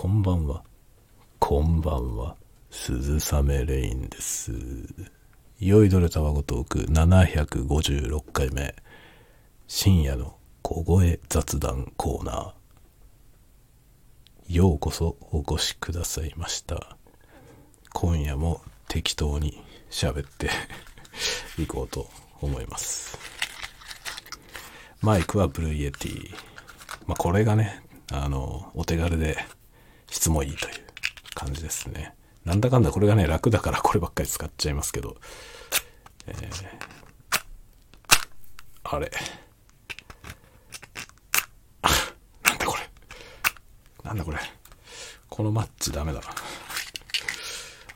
こんばんは。こんばんは。鈴雨レインです。酔いどれたわごトーク756回目。深夜の小声雑談コーナー。ようこそお越しくださいました。今夜も適当に喋って いこうと思います。マイクは Blue Yeti。まあ、これがね、あの、お手軽で質もいいという感じですね。なんだかんだこれがね、楽だからこればっかり使っちゃいますけど。えーあれ。なんだこれ。なんだこれ。このマッチダメだな。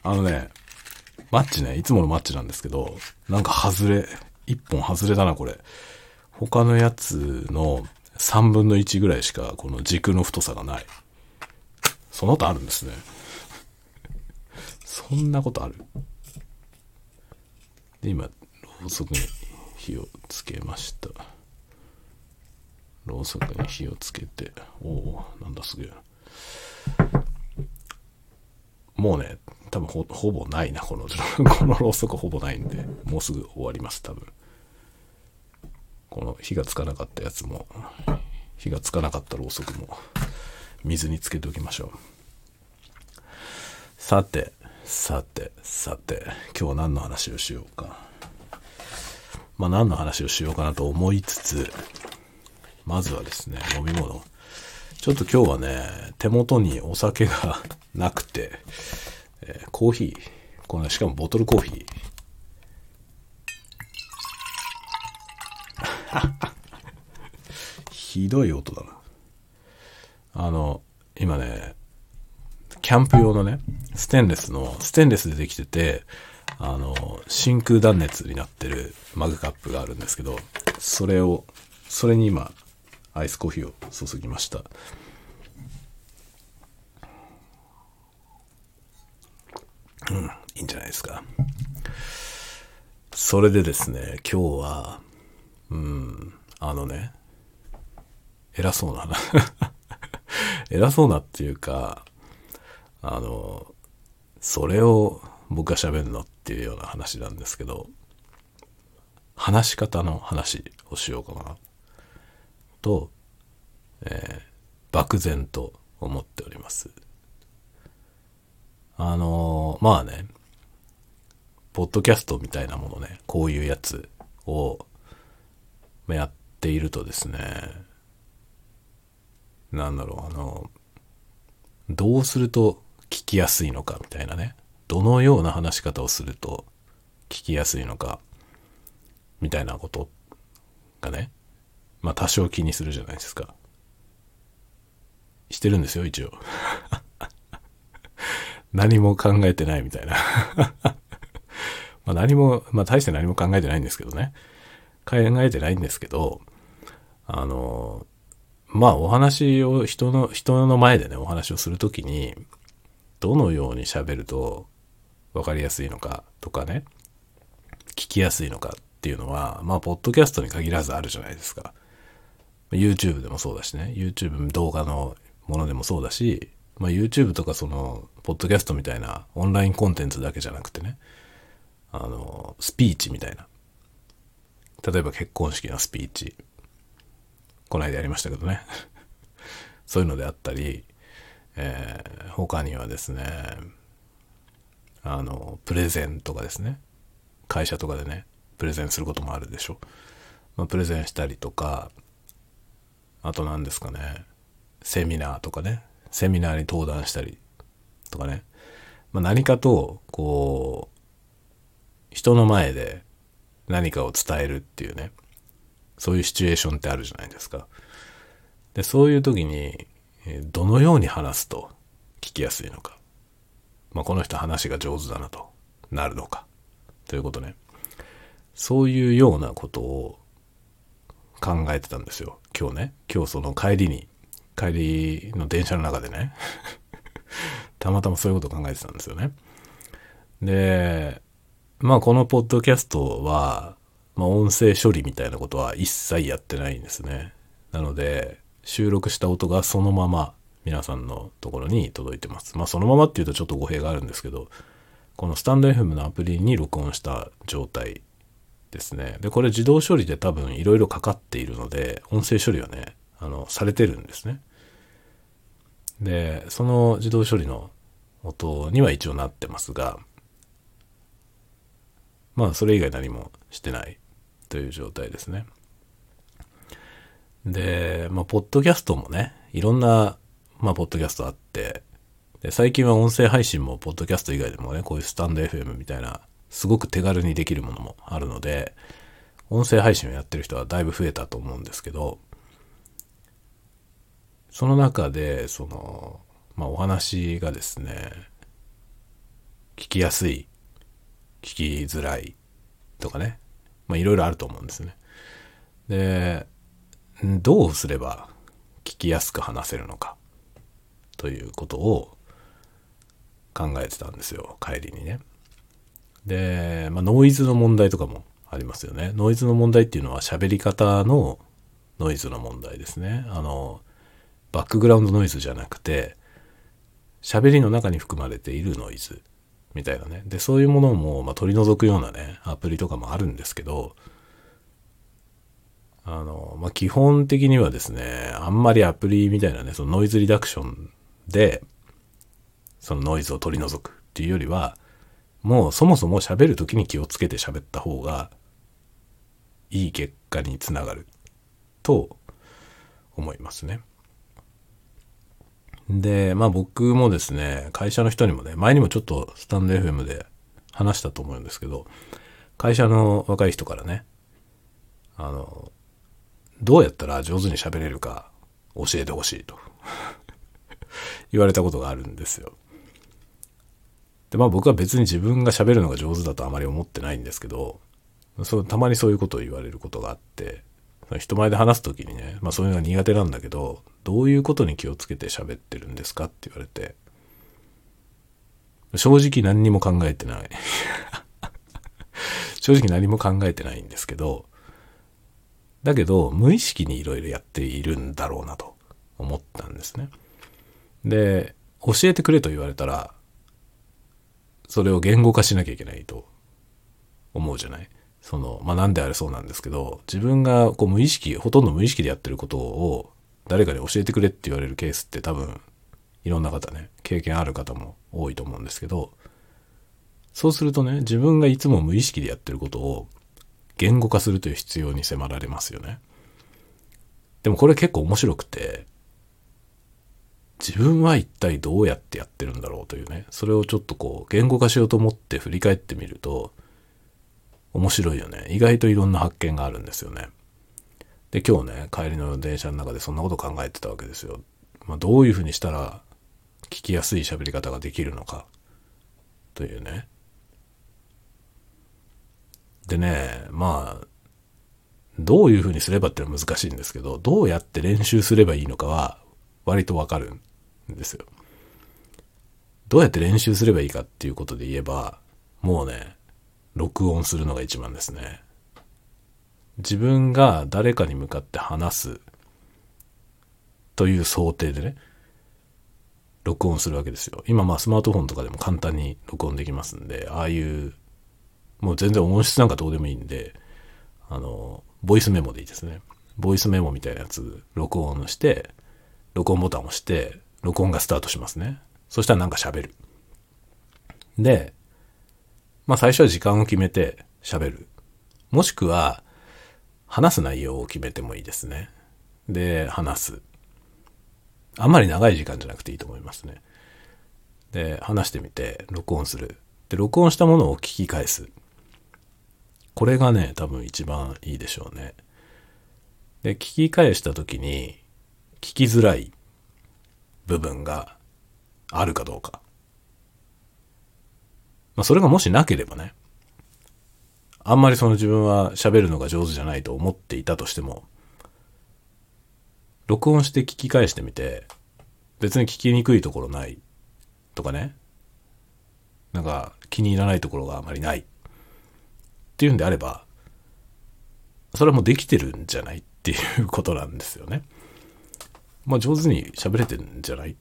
あのね、マッチね、いつものマッチなんですけど、なんか外れ、一本外れだな、これ。他のやつの3分の1ぐらいしかこの軸の太さがない。その他あるんですね。そんなことあるで、今、ろうそくに火をつけました。ろうそくに火をつけて、おおなんだすげえ。もうね、多分ほほぼないな、この、このろうそくほぼないんで、もうすぐ終わります、多分。この火がつかなかったやつも、火がつかなかったろうそくも、水につけておきましょう。さて、さて、さて、今日は何の話をしようか。まあ何の話をしようかなと思いつつ、まずはですね、飲み物。ちょっと今日はね、手元にお酒がなくて、えーコーヒー、このしかもボトルコーヒー。ひどい音だな。あの、今ね、キャンプ用のね、ステンレスの、ステンレスでできてて、あの、真空断熱になってるマグカップがあるんですけど、それを、それに今、アイスコーヒーを注ぎました。うん、いいんじゃないですか。それでですね、今日は、うん、あのね、偉そうな、偉そうなっていうか、あの、それを僕が喋るのっていうような話なんですけど、話し方の話をしようかな、と、えー漠然と思っております。あのまあね、ポッドキャストみたいなものね、こういうやつをやっているとですね、なんだろう、あの、どうすると聞きやすいのかみたいなね、どのような話し方をすると聞きやすいのか、みたいなことがね、まあ多少気にするじゃないですか。してるんですよ、一応。何も考えてないみたいな。ま何も、まあ大して何も考えてないんですけどね。考えてないんですけど、あの、まあお話を人の、人の前でね、お話をするときに、どのように喋ると分かりやすいのかとかね、聞きやすいのかっていうのは、まあ、ポッドキャストに限らずあるじゃないですか。YouTube でもそうだしね、YouTube 動画のものでもそうだし、まあ、YouTube とかその、ポッドキャストみたいなオンラインコンテンツだけじゃなくてね、あの、スピーチみたいな。例えば結婚式のスピーチ。この間やりましたけどね。そういうのであったり、えー他にはですね、あの、プレゼンとかですね。会社とかでね、プレゼンすることもあるでしょ。まあ、プレゼンしたりとか、あと何ですかね、セミナーとかね、セミナーに登壇したりとかね。まあ、何かと、こう、人の前で何かを伝えるっていうね、そういうシチュエーションってあるじゃないですか。で、そういう時に、えどのように話すと聞きやすいのか。まあ、この人話が上手だなとなるのか。ということね。そういうようなことを考えてたんですよ。今日ね。今日その帰りに、帰りの電車の中でね。たまたまそういうことを考えてたんですよね。で、まあこのポッドキャストは、まあ音声処理みたいなことは一切やってないんですね。なので、収録した音がそのまま皆さんのところに届いてます。まあそのままっていうとちょっと語弊があるんですけど、このスタンド FM のアプリに録音した状態ですね。で、これ自動処理で多分いろいろかかっているので、音声処理はね、あの、されてるんですね。で、その自動処理の音には一応なってますが、まあそれ以外何もしてないという状態ですね。で、まあ、ポッドキャストもね、いろんな、まあ、ポッドキャストあって、で、最近は音声配信も、ポッドキャスト以外でもね、こういうスタンド FM みたいな、すごく手軽にできるものもあるので、音声配信をやってる人はだいぶ増えたと思うんですけど、その中で、その、まあ、お話がですね、聞きやすい、聞きづらいとかね、まあ、いろいろあると思うんですね。で、どうすれば聞きやすく話せるのか？ということを考えてたんですよ帰りにね。で、まあ、ノイズの問題とかもありますよね。ノイズの問題っていうのは喋り方のノイズの問題ですね。あのバックグラウンドノイズじゃなくて喋りの中に含まれているノイズみたいなね。で、そういうものも、まあ、取り除くようなね、アプリとかもあるんですけど、あの、まあ、基本的にはですね、あんまりアプリみたいなね、そのノイズリダクションで、そのノイズを取り除くっていうよりは、もうそもそも喋る時に気をつけて喋った方が、いい結果につながると思いますね。で、まあ僕もですね、会社の人にもね、前にもちょっとスタンド FM で話したと思うんですけど、会社の若い人からね、あの、どうやったら上手に喋れるか教えてほしいと 言われたことがあるんですよ。で、まあ僕は別に自分が喋るのが上手だとあまり思ってないんですけど、そうたまにそういうことを言われることがあって、人前で話す時にね、まあそういうのが苦手なんだけど、どういうことに気をつけて喋ってるんですかって言われて、正直何にも考えてない 正直何も考えてないんですけど、だけど、無意識にいろいろやっているんだろうなと思ったんですね。で、教えてくれと言われたら、それを言語化しなきゃいけないと思うじゃないその、まあ、なんであれそうなんですけど、自分がこう無意識、ほとんど無意識でやってることを誰かに教えてくれって言われるケースって多分、いろんな方ね、経験ある方も多いと思うんですけど、そうするとね、自分がいつも無意識でやってることを言語化するという必要に迫られますよね。でもこれ結構面白くて、自分は一体どうやってやってるんだろうというね、それをちょっとこう言語化しようと思って振り返ってみると、面白いよね。意外といろんな発見があるんですよね。で、今日ね、帰りの電車の中でそんなこと考えてたわけですよ。まあ、どういうふうにしたら聞きやすい喋り方ができるのか、というね。でね、まあ、どういうふうにすればってのは難しいんですけど、どうやって練習すればいいのかは割とわかるんですよ。どうやって練習すればいいかっていうことで言えば、もうね、録音するのが一番ですね。自分が誰かに向かって話すという想定でね、録音するわけですよ。今まあスマートフォンとかでも簡単に録音できますんで、ああいうもう全然音質なんかどうでもいいんで、あの、ボイスメモでいいですね。ボイスメモみたいなやつ、録音して、録音ボタンを押して、録音がスタートしますね。そしたらなんか喋る。で、まあ最初は時間を決めて喋る。もしくは、話す内容を決めてもいいですね。で、話す。あんまり長い時間じゃなくていいと思いますね。で、話してみて、録音する。で、録音したものを聞き返す。これがね、多分一番いいでしょうね。で、聞き返した時に、聞きづらい部分があるかどうか。まあ、それがもしなければね、あんまりその自分は喋るのが上手じゃないと思っていたとしても、録音して聞き返してみて、別に聞きにくいところないとかね、なんか気に入らないところがあまりないっていうんであれば、それはもうできてるんじゃないっていうことなんですよね。まあ上手に喋れてるんじゃないっ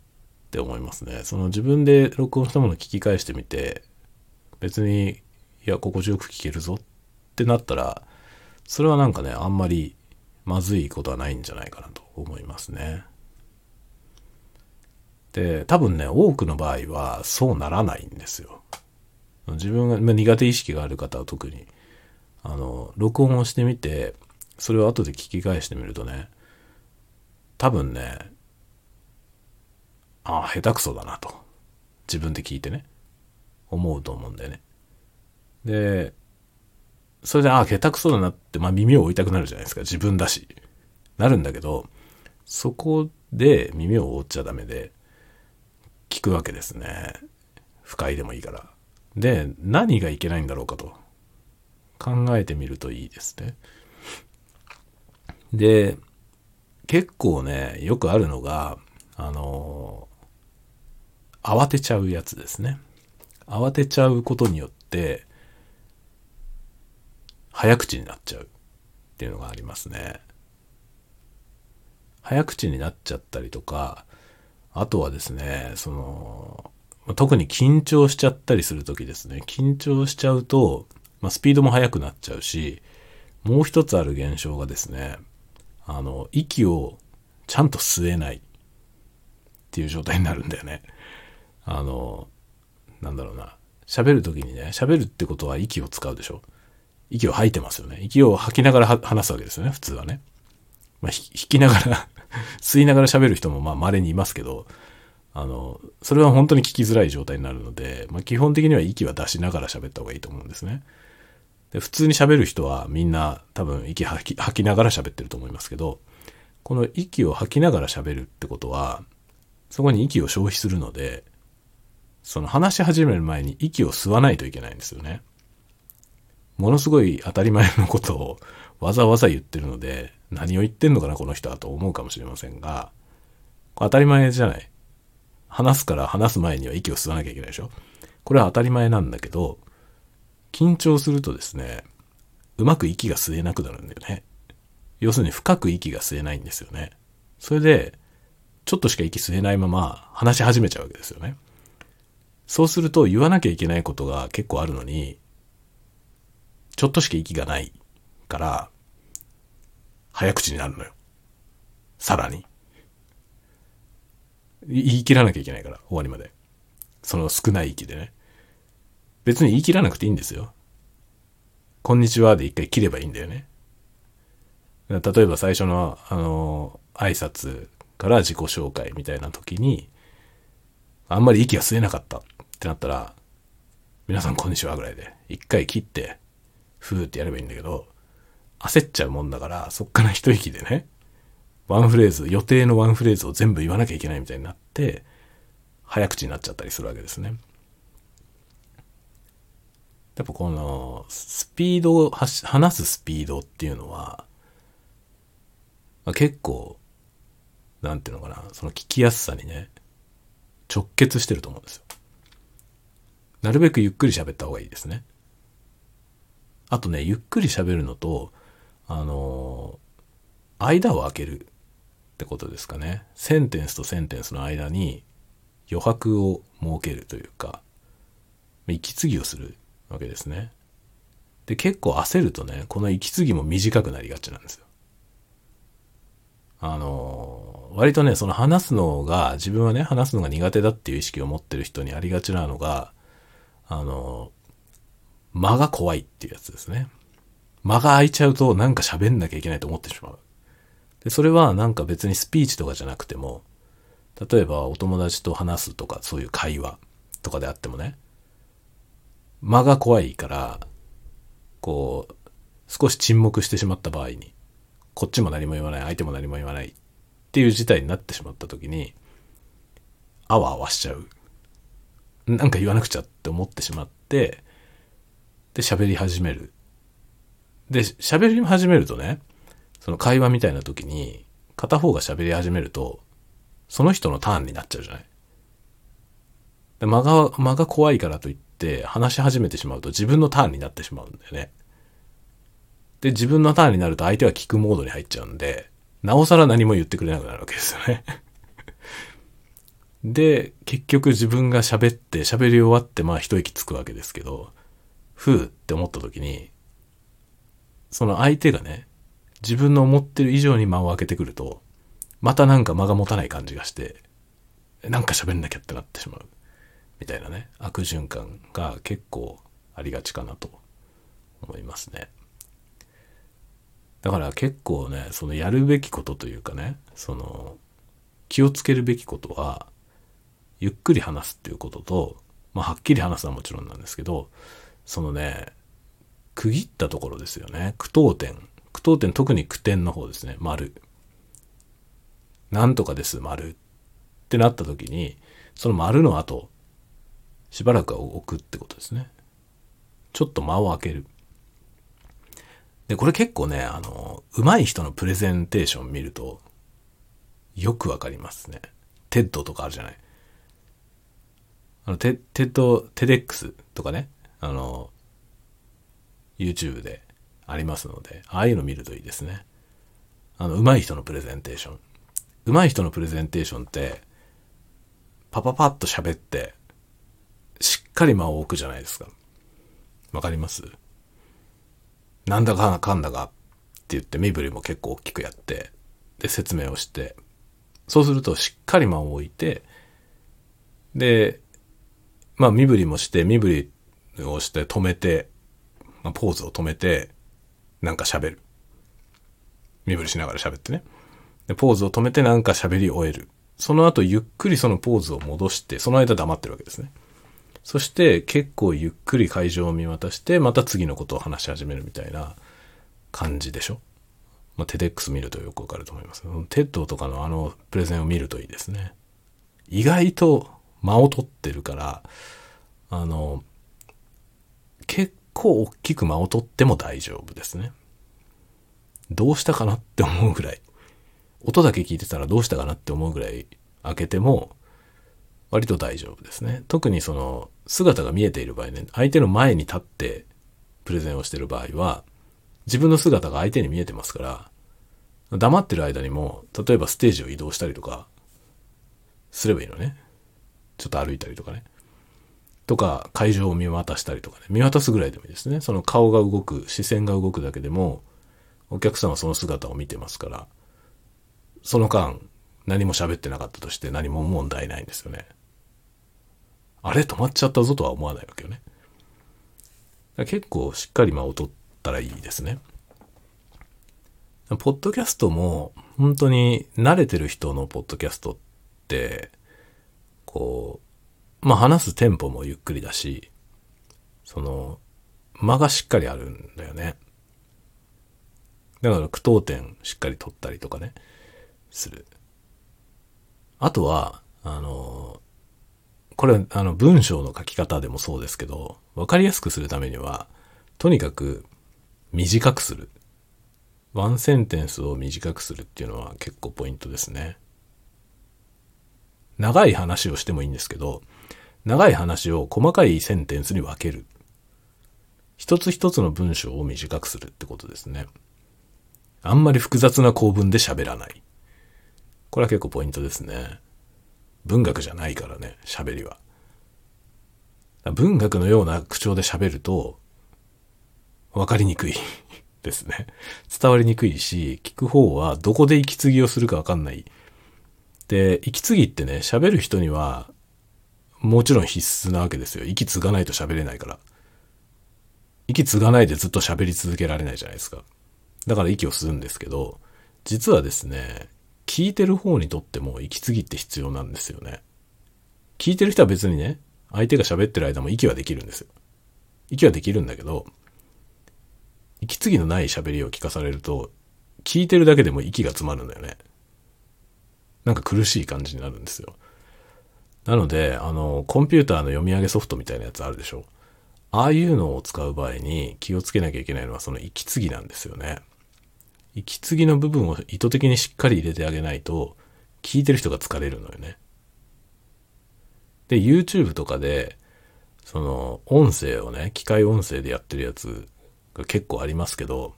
て思いますね。その自分で録音したものを聞き返してみて、別に、いや、心地よく聞けるぞってなったら、それはなんかね、あんまりまずいことはないんじゃないかなと思いますね。で、多分ね、多くの場合はそうならないんですよ。自分が、まあ、苦手意識がある方は特に、あの、録音をしてみて、それを後で聞き返してみるとね、多分ね、ああ、下手くそだなと。自分で聞いてね。思うと思うんだよね。で、それで、ああ、下手くそだなって、まあ耳を置いたくなるじゃないですか。自分だし。なるんだけど、そこで耳を覆っちゃダメで、聞くわけですね。不快でもいいから。で、何がいけないんだろうかと。考えてみるといいですね。で、結構ね、よくあるのが、あの慌てちゃうやつですね。慌てちゃうことによって、早口になっちゃうっていうのがありますね。早口になっちゃったりとか、あとはですね、その、特に緊張しちゃったりするときですね、緊張しちゃうと、まあ、スピードも速くなっちゃうし、もう一つある現象がですね、あの、息をちゃんと吸えないっていう状態になるんだよね。あの、なんだろうな。喋るときにね、喋るってことは息を使うでしょ。息を吐いてますよね。息を吐きながら話すわけですよね、普通はね。まあ、引きながら 吸いながら喋る人もまあ稀にいますけど、あの、それは本当に聞きづらい状態になるので、まあ、基本的には息は出しながら喋った方がいいと思うんですね。で普通に喋る人はみんな多分息吐き吐きながら喋ってると思いますけど、この息を吐きながら喋るってことは、そこに息を消費するので、その話し始める前に息を吸わないといけないんですよね。ものすごい当たり前のことをわざわざ言ってるので、何を言ってんのかな、この人はと思うかもしれませんが、当たり前じゃない。話すから話す前には息を吸わなきゃいけないでしょ。これは当たり前なんだけど、緊張するとですね、うまく息が吸えなくなるんだよね。要するに深く息が吸えないんですよね。それで、ちょっとしか息吸えないまま話し始めちゃうわけですよね。そうすると言わなきゃいけないことが結構あるのに、ちょっとしか息がないから、早口になるのよ。さらに。言い切らなきゃいけないから、終わりまで。その少ない息でね。別に言い切らなくていいんですよ。こんにちはで一回切ればいいんだよね。例えば最初の、あの、挨拶から自己紹介みたいな時に、あんまり息が吸えなかったってなったら、皆さんこんにちはぐらいで、一回切って、ふーってやればいいんだけど、焦っちゃうもんだから、そっから一息でね、ワンフレーズ、予定のワンフレーズを全部言わなきゃいけないみたいになって、早口になっちゃったりするわけですね。やっぱこの、スピードを、話すスピードっていうのは、まあ、結構、なんていうのかな、その聞きやすさにね、直結してると思うんですよ。なるべくゆっくり喋った方がいいですね。あとね、ゆっくり喋るのと、あのー、間を空けるってことですかね。センテンスとセンテンスの間に余白を設けるというか、息継ぎをするわけですね。で、結構焦るとね、この息継ぎも短くなりがちなんですよ。あの、割とね、その話すのが、自分はね、話すのが苦手だっていう意識を持ってる人にありがちなのが、あの、間が怖いっていうやつですね。間が空いちゃうとなんか喋んなきゃいけないと思ってしまう。で、それはなんか別にスピーチとかじゃなくても、例えばお友達と話すとかそういう会話とかであってもね、間が怖いから、こう、少し沈黙してしまった場合に、こっちも何も言わない、相手も何も言わないっていう事態になってしまった時に、あわあわしちゃう。なんか言わなくちゃって思ってしまって、で、喋り始める。で、喋り始めるとね、その会話みたいな時に、片方が喋り始めると、その人のターンになっちゃうじゃない。間が、間が怖いからといってて話し始めてしまうと自分のターンになってしまうんだよね。で、自分のターンになると相手は聞くモードに入っちゃうんで、なおさら何も言ってくれなくなるわけですよね。で、結局自分が喋って喋り終わってまあ一息つくわけですけど、ふうって思った時に、その相手がね、自分の思ってる以上に間を空けてくると、またなんか間が持たない感じがして、なんか喋んなきゃってなってしまう。みたいなね、悪循環が結構ありがちかなと思いますね。だから結構ね、そのやるべきことというかね、その気をつけるべきことは、ゆっくり話すっていうことと、まあはっきり話すのはもちろんなんですけど、そのね、区切ったところですよね。句読点。句読点、特に句点の方ですね。丸。なんとかです、丸。ってなった時に、その丸の後、しばらく置くってことですね。ちょっと間を空ける。で、これ結構ね、あの、上手い人のプレゼンテーション見ると、よくわかりますね。 TED とかあるじゃない。あの、テテッド、 TEDx とかね、あの、YouTube でありますので、ああいうの見るといいですね。あの、上手い人のプレゼンテーション。上手い人のプレゼンテーションって、パパパッと喋って、しっかり間を置くじゃないですか。わかります？なんだかかんだかって言って身振りも結構大きくやって、で、説明をして、そうするとしっかり間を置いて、で、まあ身振りもして、身振りをして止めて、まあ、ポーズを止めて、なんか喋る。身振りしながら喋ってね。で、ポーズを止めてなんか喋り終える。その後ゆっくりそのポーズを戻して、その間黙ってるわけですね。そして結構ゆっくり会場を見渡して、また次のことを話し始めるみたいな感じでしょ？まあ、 TEDx 見るとよくわかると思います。 TED とかのあのプレゼンを見るといいですね。意外と間を取ってるから、あの、結構大きく間を取っても大丈夫ですね。どうしたかなって思うぐらい。音だけ聞いてたらどうしたかなって思うぐらい開けても割と大丈夫ですね。特にその姿が見えている場合ね、相手の前に立ってプレゼンをしてる場合は、自分の姿が相手に見えてますから、黙ってる間にも、例えばステージを移動したりとか、すればいいのね。ちょっと歩いたりとかね。とか、会場を見渡したりとかね。見渡すぐらいでもいいですね。その顔が動く、視線が動くだけでも、お客さんはその姿を見てますから、その間、何も喋ってなかったとして何も問題ないんですよね。あれ？止まっちゃったぞとは思わないわけよね。結構しっかり間を取ったらいいですね。ポッドキャストも本当に慣れてる人のポッドキャストって、こう、まあ話すテンポもゆっくりだし、その、間がしっかりあるんだよね。だから句読点しっかり取ったりとかね、する。あとは、あの、これ、あの、文章の書き方でもそうですけど、わかりやすくするためには、とにかく短くする。ワンセンテンスを短くするっていうのは結構ポイントですね。長い話をしてもいいんですけど、長い話を細かいセンテンスに分ける。一つ一つの文章を短くするってことですね。あんまり複雑な構文で喋らない。これは結構ポイントですね。文学じゃないからね、喋りは。文学のような口調で喋ると、わかりにくい ですね。伝わりにくいし、聞く方はどこで息継ぎをするかわかんない。で、息継ぎってね、喋る人には、もちろん必須なわけですよ。息継がないと喋れないから。息継がないでずっと喋り続けられないじゃないですか。だから息を吸うんですけど、実はですね、聞いてる方にとっても息継ぎって必要なんですよね。聞いてる人は別にね、相手が喋ってる間も息はできるんですよ。息はできるんだけど、息継ぎのない喋りを聞かされると、聞いてるだけでも息が詰まるんだよね。なんか苦しい感じになるんですよ。なので、あの、コンピューターの読み上げソフトみたいなやつあるでしょ。ああいうのを使う場合に気をつけなきゃいけないのはその息継ぎなんですよね。息継ぎの部分を意図的にしっかり入れてあげないと、聞いてる人が疲れるのよね。で、YouTube とかで、その、音声をね、機械音声でやってるやつが結構ありますけど、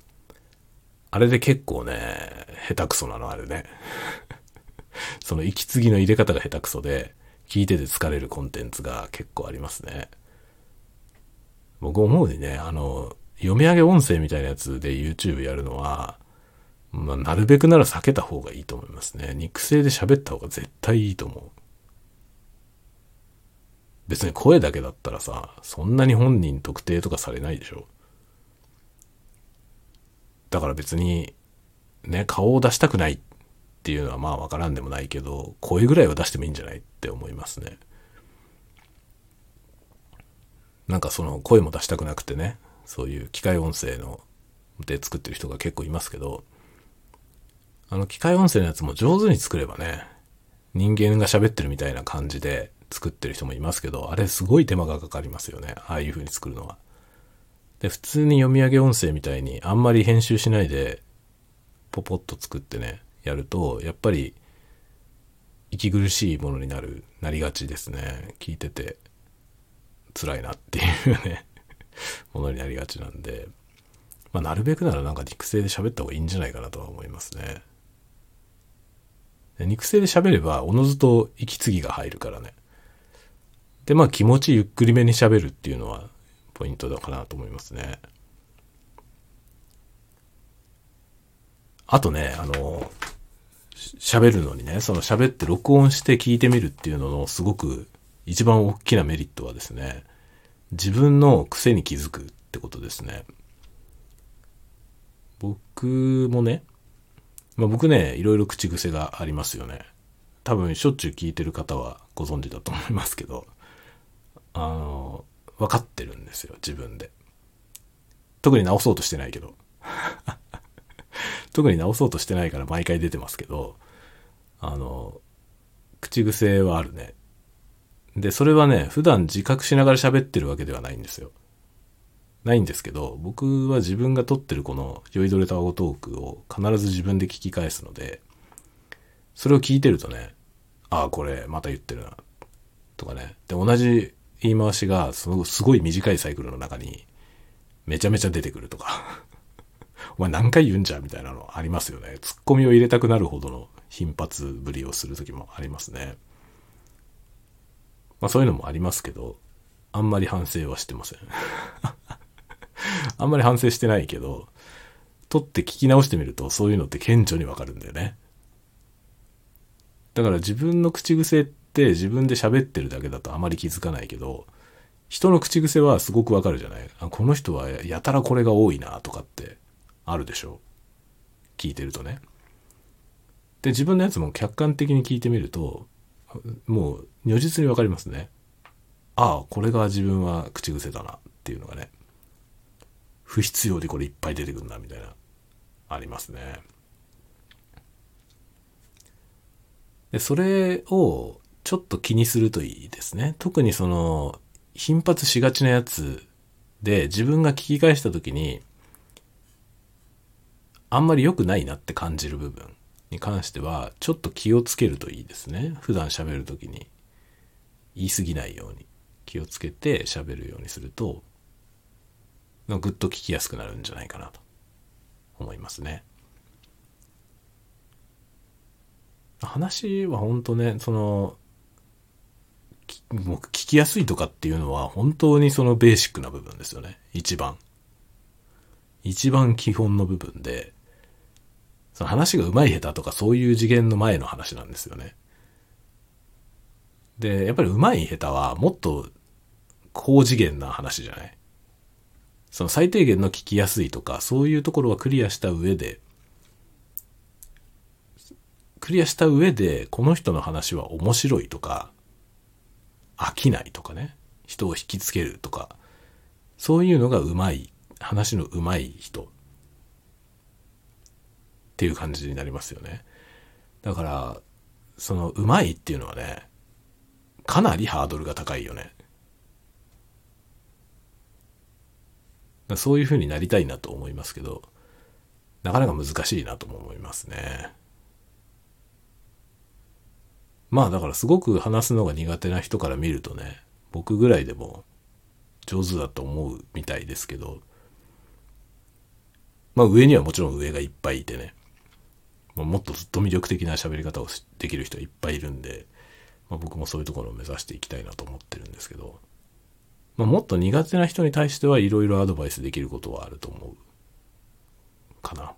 あれで結構ね、下手くそなの、あれね。その息継ぎの入れ方が下手くそで、聞いてて疲れるコンテンツが結構ありますね。僕思うにね、あの、読み上げ音声みたいなやつで YouTube やるのは、まあ、なるべくなら避けた方がいいと思いますね。肉声で喋った方が絶対いいと思う。別に声だけだったらさ、そんなに本人特定とかされないでしょ。だから別に、ね、顔を出したくないっていうのはまあわからんでもないけど、声ぐらいは出してもいいんじゃないって思いますね。なんかその声も出したくなくてね、そういう機械音声ので作ってる人が結構いますけど、あの機械音声のやつも上手に作ればね、人間が喋ってるみたいな感じで作ってる人もいますけど、あれすごい手間がかかりますよね。ああいう風に作るのは。で、普通に読み上げ音声みたいにあんまり編集しないで、ポポッと作ってね、やると、やっぱり、息苦しいものになる、なりがちですね。聞いてて、辛いなっていうね ものになりがちなんで、まあ、なるべくならなんか肉声で喋った方がいいんじゃないかなとは思いますね。肉声で喋れば、おのずと息継ぎが入るからね。で、まあ気持ちゆっくりめに喋るっていうのはポイントだかなと思いますね。あとね、あの、喋るのにね、その喋って録音して聞いてみるっていうののすごく一番大きなメリットはですね、自分の癖に気づくってことですね。僕もね、まあ、僕ね、いろいろ口癖がありますよね。多分しょっちゅう聞いてる方はご存知だと思いますけど、あの、分かってるんですよ、自分で。特に直そうとしてないけど。特に直そうとしてないから毎回出てますけど、あの、口癖はあるね。で、それはね、普段自覚しながら喋ってるわけではないんですよ。ないんですけど、僕は自分が撮ってるこの酔いどれたワゴトークを必ず自分で聞き返すので、それを聞いてるとね、ああ、これまた言ってるな、とかね。で、同じ言い回しがすごい短いサイクルの中にめちゃめちゃ出てくるとか お前何回言うんじゃみたいなのありますよね。ツッコミを入れたくなるほどの頻発ぶりをする時もありますね。まあそういうのもありますけど、あんまり反省はしてません あんまり反省してないけど、撮って聞き直してみるとそういうのって顕著にわかるんだよね。だから自分の口癖って自分で喋ってるだけだとあまり気づかないけど、人の口癖はすごくわかるじゃないあこの人はやたらこれが多いなとかってあるでしょ聞いてるとね。で、自分のやつも客観的に聞いてみると、もう如実にわかりますね。ああ、これが自分は口癖だなっていうのがね。不必要でこれいっぱい出てくるなみたいな、ありますね。で、それをちょっと気にするといいですね。特にその、頻発しがちなやつで自分が聞き返した時に、あんまり良くないなって感じる部分に関しては、ちょっと気をつけるといいですね。普段喋る時に言い過ぎないように気をつけて喋るようにすると、ぐっと聞きやすくなるんじゃないかなと思いますね。話は本当ね、その、もう聞きやすいとかっていうのは本当にそのベーシックな部分ですよね。一番。一番基本の部分で、その話が上手い下手とかそういう次元の前の話なんですよね。で、やっぱり上手い下手はもっと高次元な話じゃない？その最低限の聞きやすいとか、そういうところはクリアした上で、クリアした上で、この人の話は面白いとか、飽きないとかね、人を引きつけるとか、そういうのがうまい、話のうまい人っていう感じになりますよね。だから、そのうまいっていうのはね、かなりハードルが高いよね。そういう風になりたいなと思いますけど、なかなか難しいなとも思いますね。まあだからすごく話すのが苦手な人から見るとね、僕ぐらいでも上手だと思うみたいですけど、まあ上にはもちろん上がいっぱいいてね、もっとずっと魅力的な喋り方をできる人いっぱいいるんで、まあ、僕もそういうところを目指していきたいなと思ってるんですけど、まあ、もっと苦手な人に対してはいろいろアドバイスできることはあると思うかな。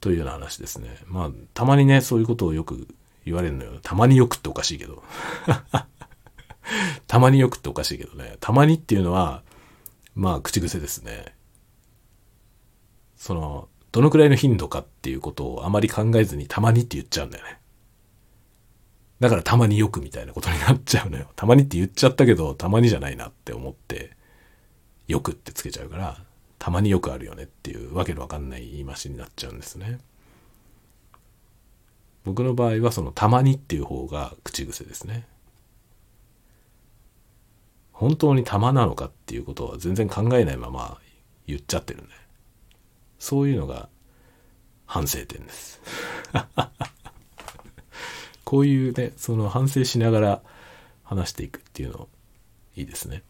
というような話ですね。まあ、たまにね、そういうことをよく言われるのよ。たまによくっておかしいけど。たまによくっておかしいけどね。たまにっていうのは、まあ、口癖ですね。その、どのくらいの頻度かっていうことをあまり考えずにたまにって言っちゃうんだよね。だからたまによくみたいなことになっちゃうのよ。たまにって言っちゃったけど、たまにじゃないなって思って、よくってつけちゃうから、たまによくあるよねっていうわけのわかんない言い回しになっちゃうんですね。僕の場合はそのたまにっていう方が口癖ですね。本当に玉なのかっていうことは全然考えないまま言っちゃってるね。そういうのが反省点です。こういうね、その反省しながら話していくっていうのいいですね。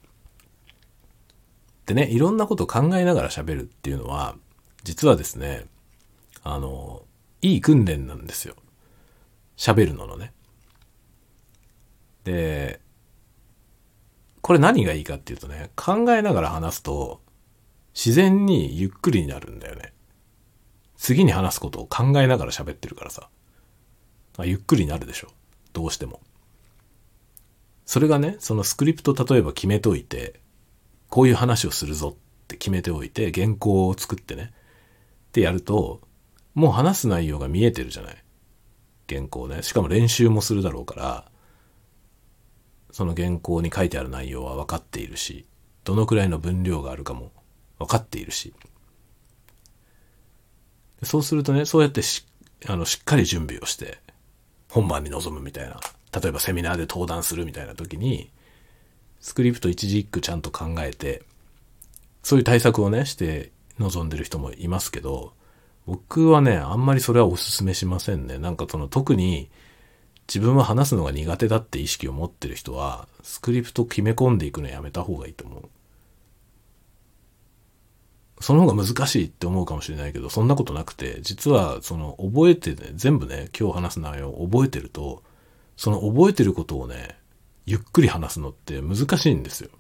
でね、いろんなことを考えながら喋るっていうのは、実はですね、あの、いい訓練なんですよ。喋るののね。で、これ何がいいかっていうとね、考えながら話すと、自然にゆっくりになるんだよね。次に話すことを考えながら喋ってるからさ。ゆっくりなるでしょ。どうしても。それがね、そのスクリプト例えば決めといて、こういう話をするぞって決めておいて、原稿を作ってね。ってやると、もう話す内容が見えてるじゃない。原稿ね。しかも練習もするだろうから、その原稿に書いてある内容は分かっているし、どのくらいの分量があるかも分かっているし。そうするとね、そうやってしあのしっかり準備をして、本番に臨むみたいな。例えばセミナーで登壇するみたいな時に、スクリプト一字一句ちゃんと考えて、そういう対策をね、して臨んでる人もいますけど、僕はね、あんまりそれはお勧めしませんね。なんかその特に自分は話すのが苦手だって意識を持ってる人は、スクリプト決め込んでいくのやめた方がいいと思う。その方が難しいって思うかもしれないけど、そんなことなくて、実はその覚えてね、全部ね、今日話す内容を覚えてると、その覚えてることをね、ゆっくり話すのって難しいんですよ。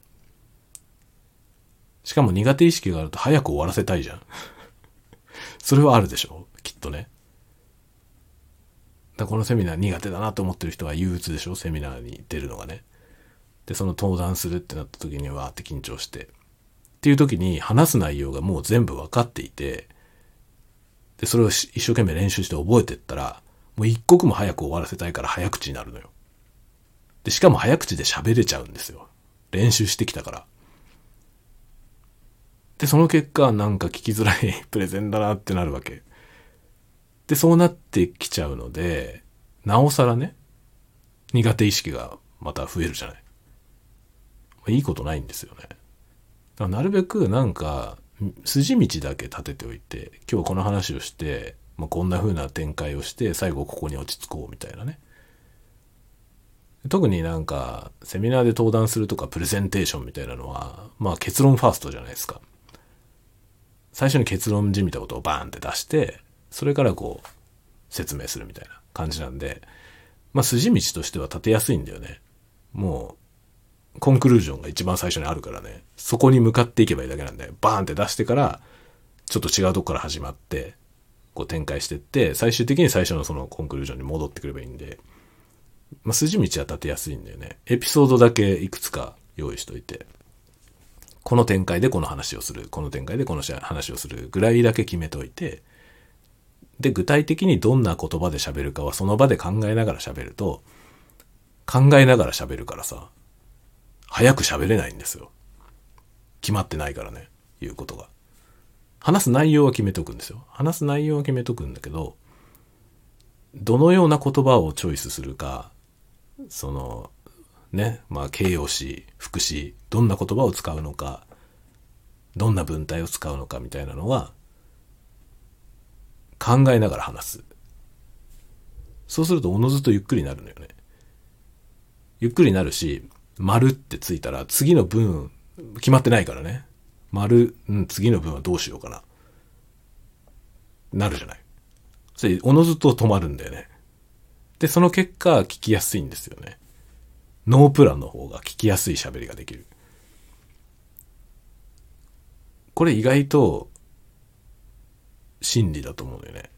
しかも苦手意識があると早く終わらせたいじゃん。それはあるでしょ？きっとね。だこのセミナー苦手だなと思ってる人は憂鬱でしょ？セミナーに出るのがね。で、その登壇するってなった時にわーって緊張して。っていう時に話す内容がもう全部分かっていて、で、それを一生懸命練習して覚えてったら、もう一刻も早く終わらせたいから早口になるのよ。で、しかも早口で喋れちゃうんですよ。練習してきたから。で、その結果、なんか聞きづらい プレゼンだなってなるわけ。で、そうなってきちゃうので、なおさらね、苦手意識がまた増えるじゃない。いいことないんですよね。なるべくなんか筋道だけ立てておいて今日この話をして、まあ、こんな風な展開をして最後ここに落ち着こうみたいなね。特になんかセミナーで登壇するとかプレゼンテーションみたいなのはまあ結論ファーストじゃないですか。最初に結論じみたことをバーンって出してそれからこう説明するみたいな感じなんでまあ筋道としては立てやすいんだよね。もうコンクルージョンが一番最初にあるからね、そこに向かっていけばいいだけなんで、バーンって出してから、ちょっと違うとこから始まって、こう展開してって、最終的に最初のそのコンクルージョンに戻ってくればいいんで、まあ、筋道は立てやすいんだよね。エピソードだけいくつか用意しといて、この展開でこの話をする、この展開でこの話をするぐらいだけ決めといて、で、具体的にどんな言葉で喋るかはその場で考えながら喋ると、考えながら喋るからさ、早く喋れないんですよ。決まってないからね、言うことが。話す内容は決めとくんですよ。話す内容は決めとくんだけど、どのような言葉をチョイスするか、その、ね、まあ形容詞、副詞、どんな言葉を使うのか、どんな文体を使うのかみたいなのは、考えながら話す。そうするとおのずとゆっくりになるのよね。ゆっくりになるし、丸ってついたら次の文決まってないからね。丸、うん、次の文はどうしようかな。なるじゃない。それ、おのずと止まるんだよね。で、その結果、聞きやすいんですよね。ノープランの方が聞きやすい喋りができる。これ意外と、真理だと思うんだよね。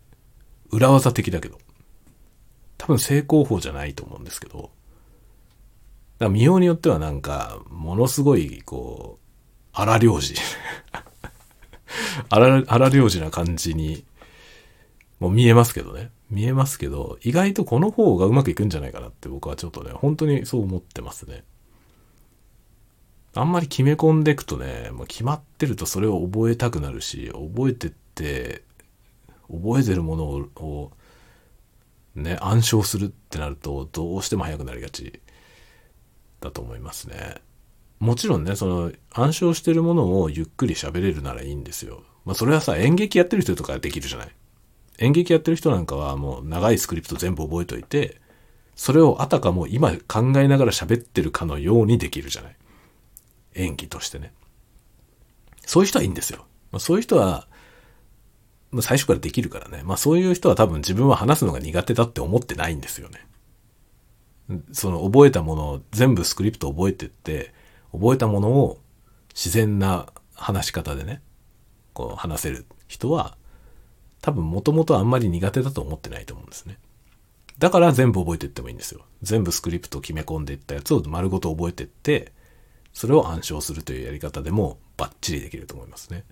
裏技的だけど。多分成功法じゃないと思うんですけど。だから見ようによってはなんか、ものすごい、こう、荒領事。荒、荒領事な感じに、もう見えますけどね。見えますけど、意外とこの方がうまくいくんじゃないかなって僕はちょっとね、本当にそう思ってますね。あんまり決め込んでいくとね、もう決まってるとそれを覚えたくなるし、覚えてって、覚えてるものを、ね、暗唱するってなると、どうしても早くなりがちだと思いますね。もちろんね、その、暗唱してるものをゆっくり喋れるならいいんですよ。まあそれはさ、演劇やってる人とかできるじゃない。演劇やってる人なんかはもう長いスクリプト全部覚えといて、それをあたかも今考えながら喋ってるかのようにできるじゃない。演技としてね。そういう人はいいんですよ。まあ、そういう人は、まあ、最初からできるからね。まあそういう人は多分自分は話すのが苦手だって思ってないんですよね。その覚えたものを全部スクリプト覚えてって、覚えたものを自然な話し方でね、こう話せる人は、多分もともとあんまり苦手だと思ってないと思うんですね。だから全部覚えていってもいいんですよ。全部スクリプトを決め込んでいったやつを丸ごと覚えていって、それを暗唱するというやり方でもバッチリできると思いますね。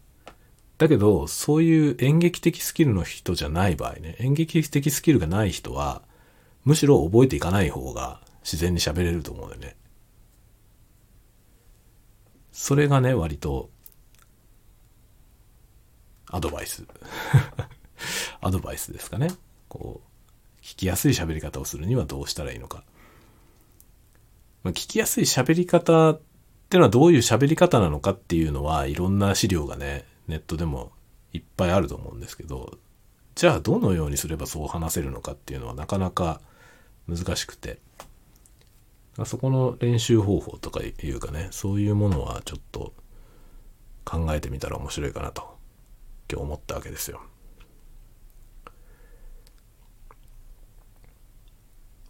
だけど、そういう演劇的スキルの人じゃない場合ね、演劇的スキルがない人は、むしろ覚えていかない方が自然に喋れると思うんだよね。それがね、割と、アドバイス。アドバイスですかね。こう、聞きやすい喋り方をするにはどうしたらいいのか。まあ、聞きやすい喋り方ってのはどういう喋り方なのかっていうのはいろんな資料がね、ネットでもいっぱいあると思うんですけど、じゃあどのようにすればそう話せるのかっていうのはなかなか難しくて、そこの練習方法とかいうかね、そういうものはちょっと考えてみたら面白いかなと今日思ったわけですよ。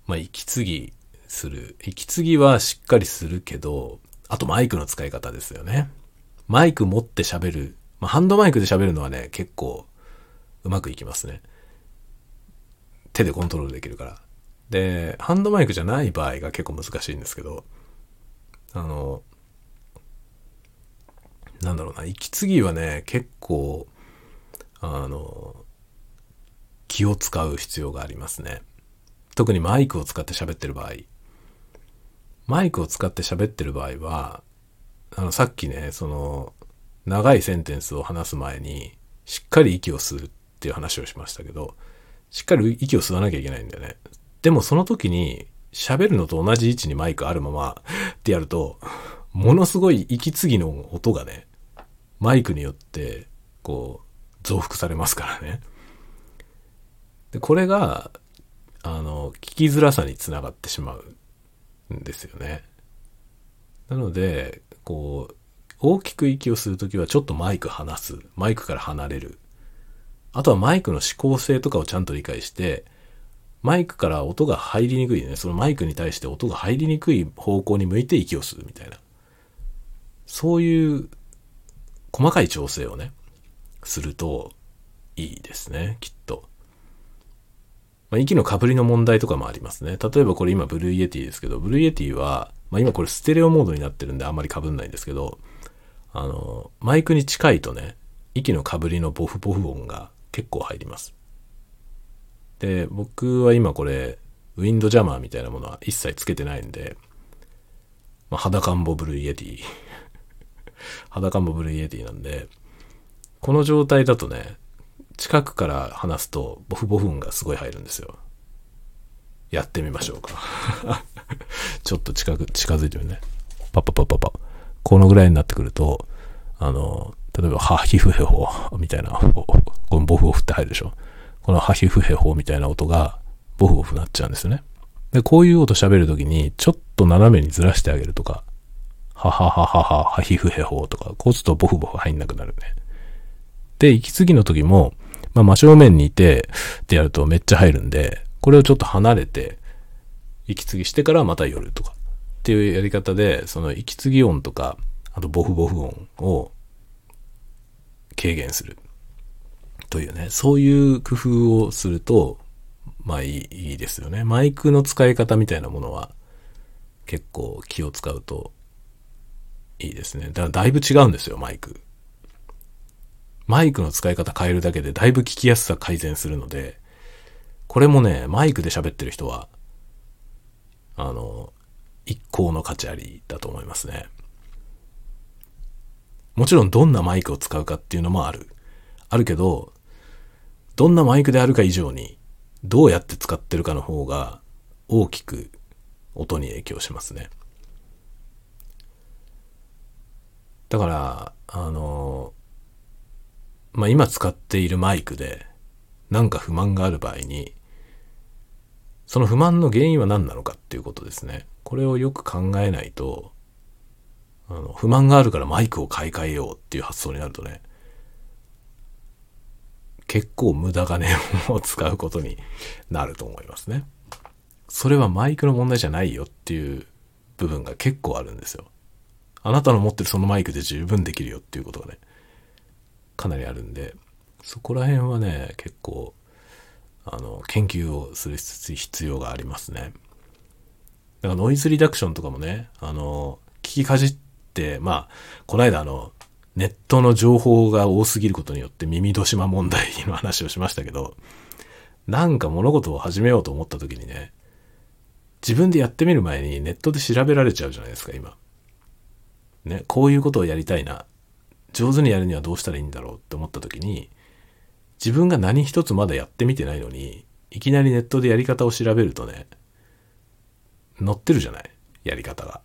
まあ、息継ぎする。息継ぎはしっかりするけど、あとマイクの使い方ですよね。マイク持って喋る。まあ、ハンドマイクで喋るのはね、結構うまくいきますね。手でコントロールできるから。で、ハンドマイクじゃない場合が結構難しいんですけど、あの、なんだろうな、息継ぎはね、結構、あの、気を使う必要がありますね。特にマイクを使って喋ってる場合。マイクを使って喋ってる場合は、あの、さっきね、その、長いセンテンスを話す前に、しっかり息を吸うっていう話をしましたけど、しっかり息を吸わなきゃいけないんだよね。でもその時に、喋るのと同じ位置にマイクあるままってやると、ものすごい息継ぎの音がね、マイクによって、こう、増幅されますからね。で、これが、あの、聞きづらさにつながってしまうんですよね。なので、こう、大きく息をするときはちょっとマイク離す。マイクから離れる。あとはマイクの指向性とかをちゃんと理解して、マイクから音が入りにくいね。そのマイクに対して音が入りにくい方向に向いて息をするみたいな。そういう細かい調整をね、するといいですね、きっと。まあ、息のかぶりの問題とかもありますね。例えばこれ今 Blue Yeti ですけど、 Blue Yeti は、まあ、今これステレオモードになってるんであんまりかぶんないんですけど、あの、マイクに近いとね、息のかぶりのボフボフ音が結構入ります。で、僕は今これ、ウィンドジャマーみたいなものは一切つけてないんで、まあ、裸んぼ Blue Yeti。裸んぼ Blue Yeti なんで、この状態だとね、近くから話すとボフボフ音がすごい入るんですよ。やってみましょうか。ちょっと近く、近づいてみるね。パッパパパパ。このぐらいになってくると、あの、例えば、ハヒフヘホみたいな、このボフボフって入るでしょ。このハヒフヘホみたいな音が、ボフボフなっちゃうんですよね。で、こういう音喋るときに、ちょっと斜めにずらしてあげるとか、ははははは、ハヒフヘホとか、こうするとボフボフ入んなくなるね。で、息継ぎの時も、まあ真正面にいてってやるとめっちゃ入るんで、これをちょっと離れて、息継ぎしてからまた寄るとかっていうやり方で、その息継ぎ音とか、あとボフボフ音を軽減する。というね、そういう工夫をすると、まあいいいいですよね。マイクの使い方みたいなものは結構気を使うといいですね。だだいぶ違うんですよ、マイク。マイクの使い方変えるだけでだいぶ聞きやすさ改善するので、これもね、マイクで喋ってる人は、あの、一向の価値ありだと思いますね。もちろんどんなマイクを使うかっていうのもある。あるけど、どんなマイクであるか以上に、どうやって使ってるかの方が大きく音に影響しますね。だから、あの、まあ、今使っているマイクで何か不満がある場合に、その不満の原因は何なのかっていうことですね。これをよく考えないと、あの不満があるからマイクを買い替えようっていう発想になるとね、結構無駄金を使うことになると思いますね。それはマイクの問題じゃないよっていう部分が結構あるんですよ。あなたの持ってるそのマイクで十分できるよっていうことがね、かなりあるんで、そこら辺はね、結構、あの、研究をする必要がありますね。だからノイズリダクションとかもね、あの、聞きかじって、まあ、この間あの、ネットの情報が多すぎることによって耳戸島問題の話をしましたけど、なんか物事を始めようと思った時にね、自分でやってみる前にネットで調べられちゃうじゃないですか、今。ね、こういうことをやりたいな。上手にやるにはどうしたらいいんだろうって思った時に、自分が何一つまだやってみてないのに、いきなりネットでやり方を調べるとね、載ってるじゃないやり方が。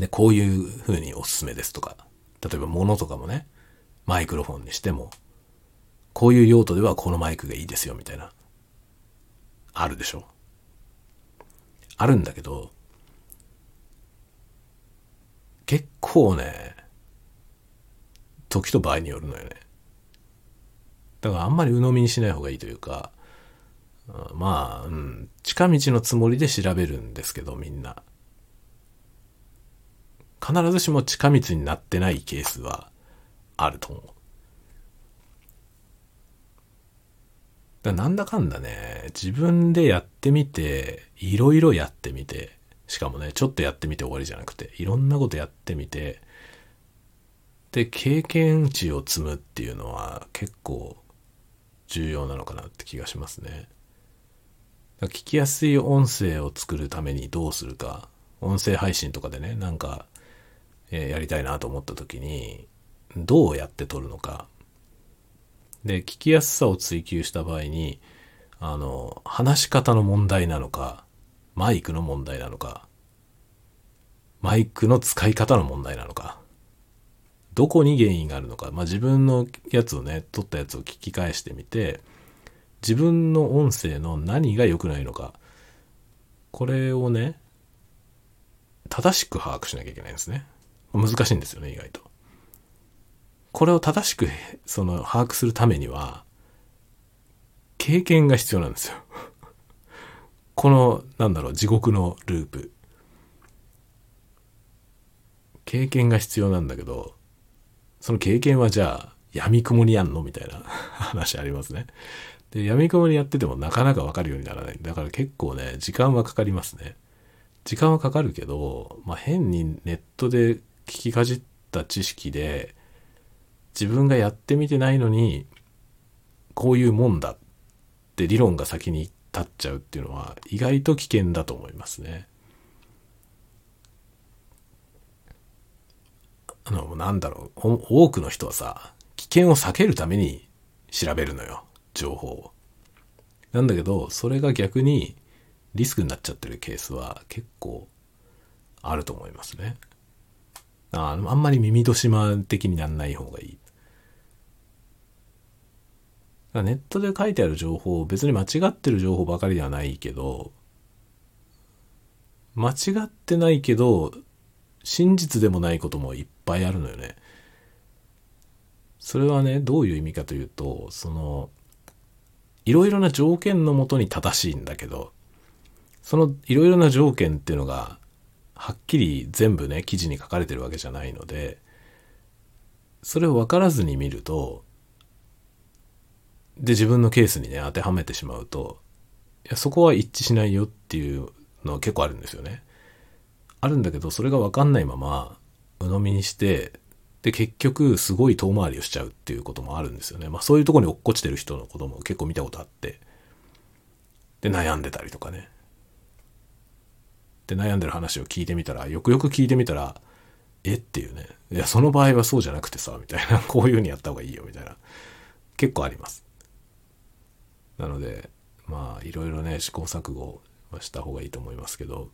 で、こういう風におすすめですとか、例えば物とかもね、マイクロフォンにしても、こういう用途ではこのマイクがいいですよみたいな、あるでしょ？あるんだけど、結構ね、時と場合によるのよね。だからあんまり鵜呑みにしない方がいいというか、まあ、うん、近道のつもりで調べるんですけど、みんな。必ずしも近道になってないケースはあると思う。だなんだかんだね、自分でやってみて、いろいろやってみて、しかもね、ちょっとやってみて終わりじゃなくて、いろんなことやってみて、で、経験値を積むっていうのは結構重要なのかなって気がしますね。聞きやすい音声を作るためにどうするか、音声配信とかでね、なんかえやりたいなと思った時に、どうやって撮るのか。で、聞きやすさを追求した場合に、あの、話し方の問題なのか、マイクの問題なのか、マイクの使い方の問題なのか、どこに原因があるのか、まあ、自分のやつをね、撮ったやつを聞き返してみて、自分の音声の何が良くないのか、これをね、正しく把握しなきゃいけないんですね。難しいんですよね、意外と。これを正しく、その、把握するためには、経験が必要なんですよ。この、なんだろう、地獄のループ。経験が必要なんだけど、その経験はじゃあ、闇雲にやんの？みたいな 話ありますね。で、闇雲にやっててもなかなかわかるようにならない。だから結構ね、時間はかかりますね。時間はかかるけど、まあ、変にネットで聞きかじった知識で自分がやってみてないのにこういうもんだって理論が先に立っちゃうっていうのは意外と危険だと思いますね。あの、なんだろう、多くの人はさ、危険を避けるために調べるのよ、情報を。なんだけど、それが逆にリスクになっちゃってるケースは結構あると思いますね。ああんまり耳戸島的にならない方がいい。ネットで書いてある情報、別に間違ってる情報ばかりではないけど、間違ってないけど、真実でもないこともいっぱいあるのよね。それはね、どういう意味かというと、その、いろいろな条件のもとに正しいんだけど、そのいろいろな条件っていうのが、はっきり全部ね、記事に書かれてるわけじゃないので、それを分からずに見ると、で、自分のケースにね、当てはめてしまうと、いや、そこは一致しないよっていうのは結構あるんですよね。あるんだけど、それが分かんないまま、鵜呑みにして、で、結局、すごい遠回りをしちゃうっていうこともあるんですよね。まあ、そういうとこに落っこちてる人のことも結構見たことあって、で、悩んでたりとかね。で、悩んでる話を聞いてみたら、よくよく聞いてみたら、えっていうね。いや、その場合はそうじゃなくてさ、みたいな。こういう風にやった方がいいよ、みたいな。結構あります。なので、まあ、いろいろね、試行錯誤はした方がいいと思いますけど、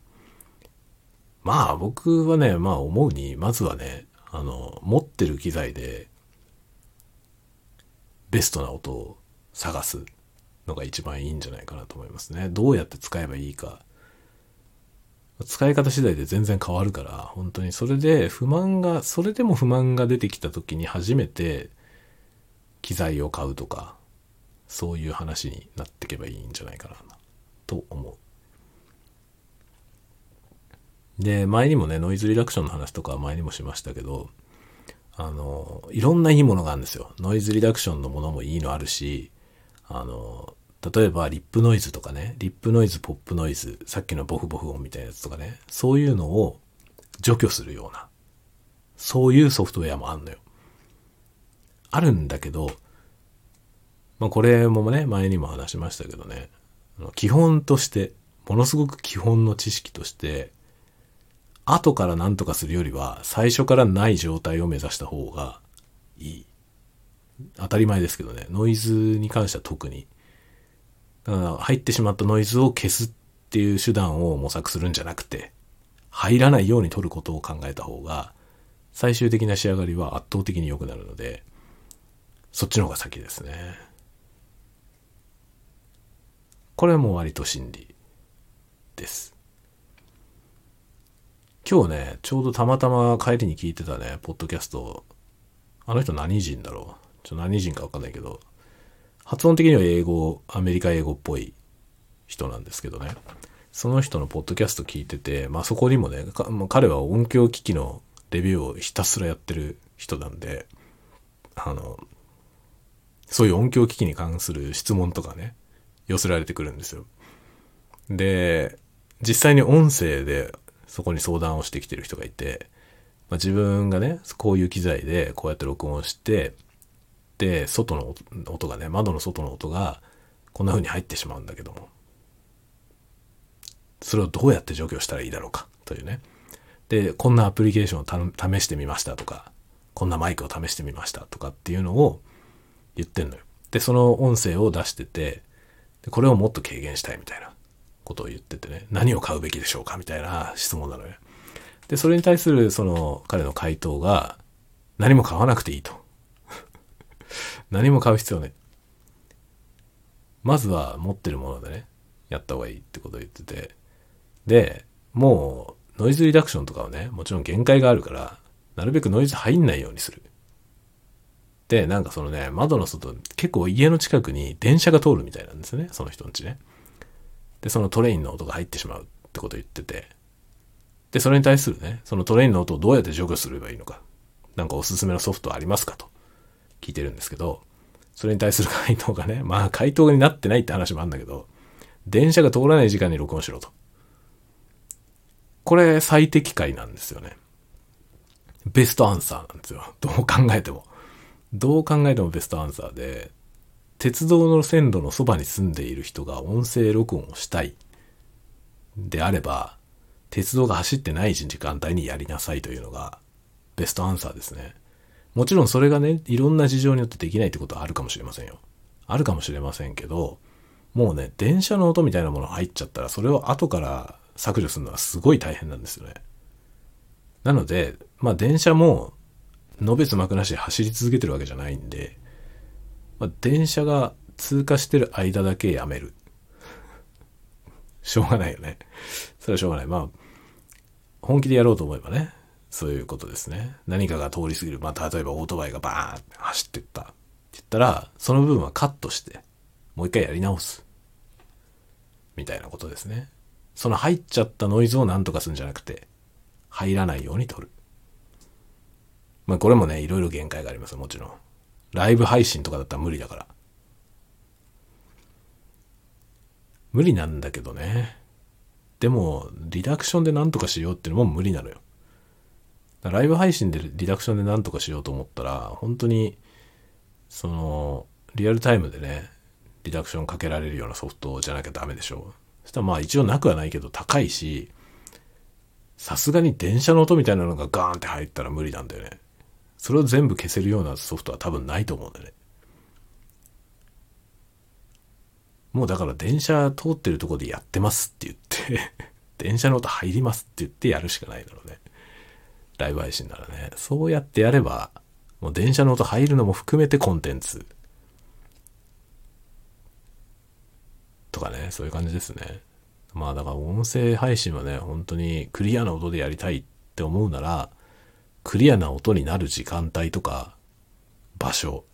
まあ、僕はね、まあ、思うに、まずはね、あの、持ってる機材で、ベストな音を探すのが一番いいんじゃないかなと思いますね。どうやって使えばいいか。使い方次第で全然変わるから、本当にそれで不満が、それでも不満が出てきた時に初めて機材を買うとか、そういう話になっていけばいいんじゃないかな、と思うで、前にもね、ノイズリダクションの話とか前にもしましたけど、あの、いろんないいものがあるんですよ。ノイズリダクションのものもいいのあるし、あの、例えばリップノイズとかね、リップノイズ、ポップノイズ、さっきのボフボフ音みたいなやつとかね、そういうのを除去するような、そういうソフトウェアもあんのよ。あるんだけど、まあこれもね、前にも話しましたけどね、基本として、ものすごく基本の知識として、後から何とかするよりは、最初からない状態を目指した方がいい。当たり前ですけどね、ノイズに関しては特に。だ入ってしまったノイズを消すっていう手段を模索するんじゃなくて、入らないように取ることを考えた方が、最終的な仕上がりは圧倒的に良くなるので、そっちの方が先ですね。これも割と真理です。今日ね、ちょうどたまたま帰りに聞いてたね、ポッドキャスト、あの人何人だろう？ちょ何人かわかんないけど、発音的には英語、アメリカ英語っぽい人なんですけどね。その人のポッドキャスト聞いてて、まあそこにもね、彼は音響機器のレビューをひたすらやってる人なんで、あの、そういう音響機器に関する質問とかね、寄せられてくるんですよ。で、実際に音声でそこに相談をしてきてる人がいて、まあ、自分がね、こういう機材でこうやって録音して、外の音がね、窓の外の音がこんな風に入ってしまうんだけども、それをどうやって除去したらいいだろうかというね。で、こんなアプリケーションを試してみましたとか、こんなマイクを試してみましたとかっていうのを言ってんのよ。で、その音声を出してて、でこれをもっと軽減したいみたいな。ことを言っててね、何を買うべきでしょうかみたいな質問なのよ。で、それに対するその彼の回答が、何も買わなくていいと。何も買う必要ない。まずは持ってるものでね、やった方がいいってことを言ってて。で、もうノイズリダクションとかはね、もちろん限界があるから、なるべくノイズ入んないようにする。で、なんかそのね、窓の外、結構家の近くに電車が通るみたいなんですね、その人んちね。で、そのトレインの音が入ってしまうってことを言ってて、で、それに対するね、そのトレインの音をどうやって除去すればいいのか、なんかおすすめのソフトありますかと聞いてるんですけど、それに対する回答がね、まあ回答になってないって話もあるんだけど、電車が通らない時間に録音しろと。これ最適解なんですよね。ベストアンサーなんですよ。どう考えても。どう考えてもベストアンサーで、鉄道の線路のそばに住んでいる人が音声録音をしたいであれば、鉄道が走ってない時間帯にやりなさいというのがベストアンサーですね。もちろんそれがね、いろんな事情によってできないってことはあるかもしれませんよ。あるかもしれませんけど、もうね、電車の音みたいなもの入っちゃったら、それを後から削除するのはすごい大変なんですよね。なので、まあ電車も、のべつ幕なしで走り続けてるわけじゃないんで、まあ、電車が通過してる間だけやめる。しょうがないよね。それはしょうがない。まあ、本気でやろうと思えばね、そういうことですね。何かが通り過ぎる。まあ、例えばオートバイがバーンって走ってったって言ったら、その部分はカットして、もう一回やり直す。みたいなことですね。その入っちゃったノイズを何とかするんじゃなくて、入らないように撮る。まあこれもね、いろいろ限界がありますもちろん。ライブ配信とかだったら無理だから。無理なんだけどね。でも、リダクションで何とかしようっていうのも無理なのよ。ライブ配信でリダクションで何とかしようと思ったら、本当に、その、リアルタイムでね、リダクションかけられるようなソフトじゃなきゃダメでしょ。そしたらまあ一応なくはないけど高いし、さすがに電車の音みたいなのがガーンって入ったら無理なんだよね。それを全部消せるようなソフトは多分ないと思うんだよね。もうだから電車通ってるとこでやってますって言って 電車の音入りますって言ってやるしかないだろうね。ライブ配信ならね。そうやってやれば、もう電車の音入るのも含めてコンテンツ。とかね、そういう感じですね。まあだから音声配信はね、本当にクリアな音でやりたいって思うなら、クリアな音になる時間帯とか、場所、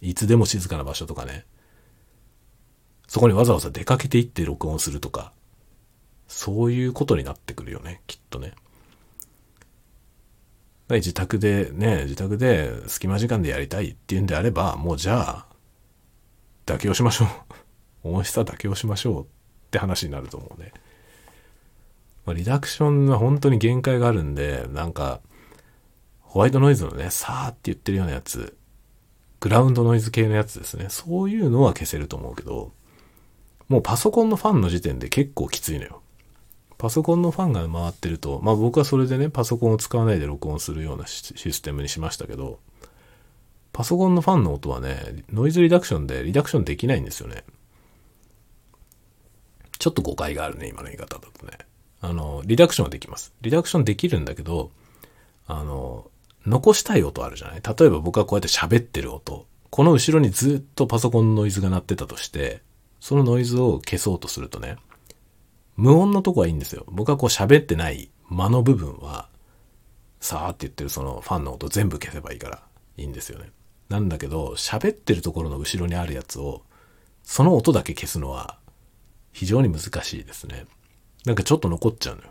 いつでも静かな場所とかね、そこにわざわざ出かけていって録音するとか、そういうことになってくるよね、きっとね。自宅でね、自宅で隙間時間でやりたいっていうんであれば、もうじゃあ、妥協しましょう。音質は妥協しましょうって話になると思うね。まあ、リダクションは本当に限界があるんで、なんか、ホワイトノイズのね、さーって言ってるようなやつ、グラウンドノイズ系のやつですね。そういうのは消せると思うけど、もうパソコンのファンの時点で結構きついのよ。パソコンのファンが回ってると、まあ僕はそれでね、パソコンを使わないで録音するようなシステムにしましたけど、パソコンのファンの音はね、ノイズリダクションでリダクションできないんですよね。ちょっと誤解があるね、今の言い方だとね。あの、リダクションはできます。リダクションできるんだけど、あの、残したい音あるじゃない？例えば僕はこうやって喋ってる音。この後ろにずっとパソコンのノイズが鳴ってたとして、そのノイズを消そうとするとね、無音のとこはいいんですよ。僕はこう喋ってない間の部分は、さーって言ってるそのファンの音全部消せばいいからいいんですよね。なんだけど、喋ってるところの後ろにあるやつを、その音だけ消すのは非常に難しいですね。なんかちょっと残っちゃうのよ。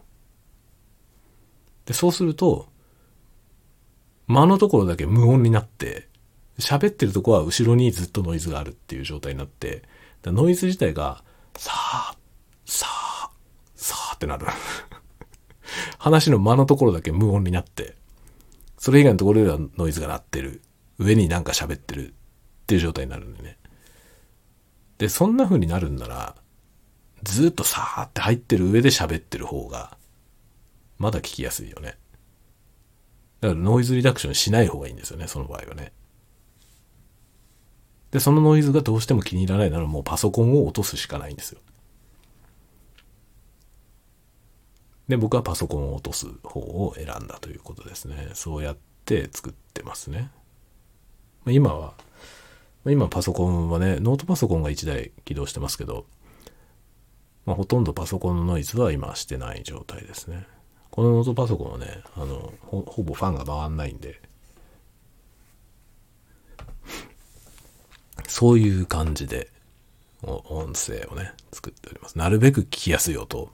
で、そうすると、間のところだけ無音になって、喋ってるとこは後ろにずっとノイズがあるっていう状態になって、ノイズ自体が、さあ、さあ、ってなる。話の間のところだけ無音になって、それ以外のところではノイズが鳴ってる。上になんか喋ってるっていう状態になるんでね。で、そんな風になるんなら、ずっとさーって入ってる上で喋ってる方が、まだ聞きやすいよね。だからノイズリダクションしない方がいいんですよね、その場合はね。で、そのノイズがどうしても気に入らないならもうパソコンを落とすしかないんですよ。で、僕はパソコンを落とす方を選んだということですね。そうやって作ってますね。今は、今パソコンはね、ノートパソコンが1台起動してますけど、まあ、ほとんどパソコンのノイズは今してない状態ですね。このノートパソコンはね、あの、ほほぼファンが回んないんで、そういう感じで、音声をね、作っております。なるべく聞きやすい音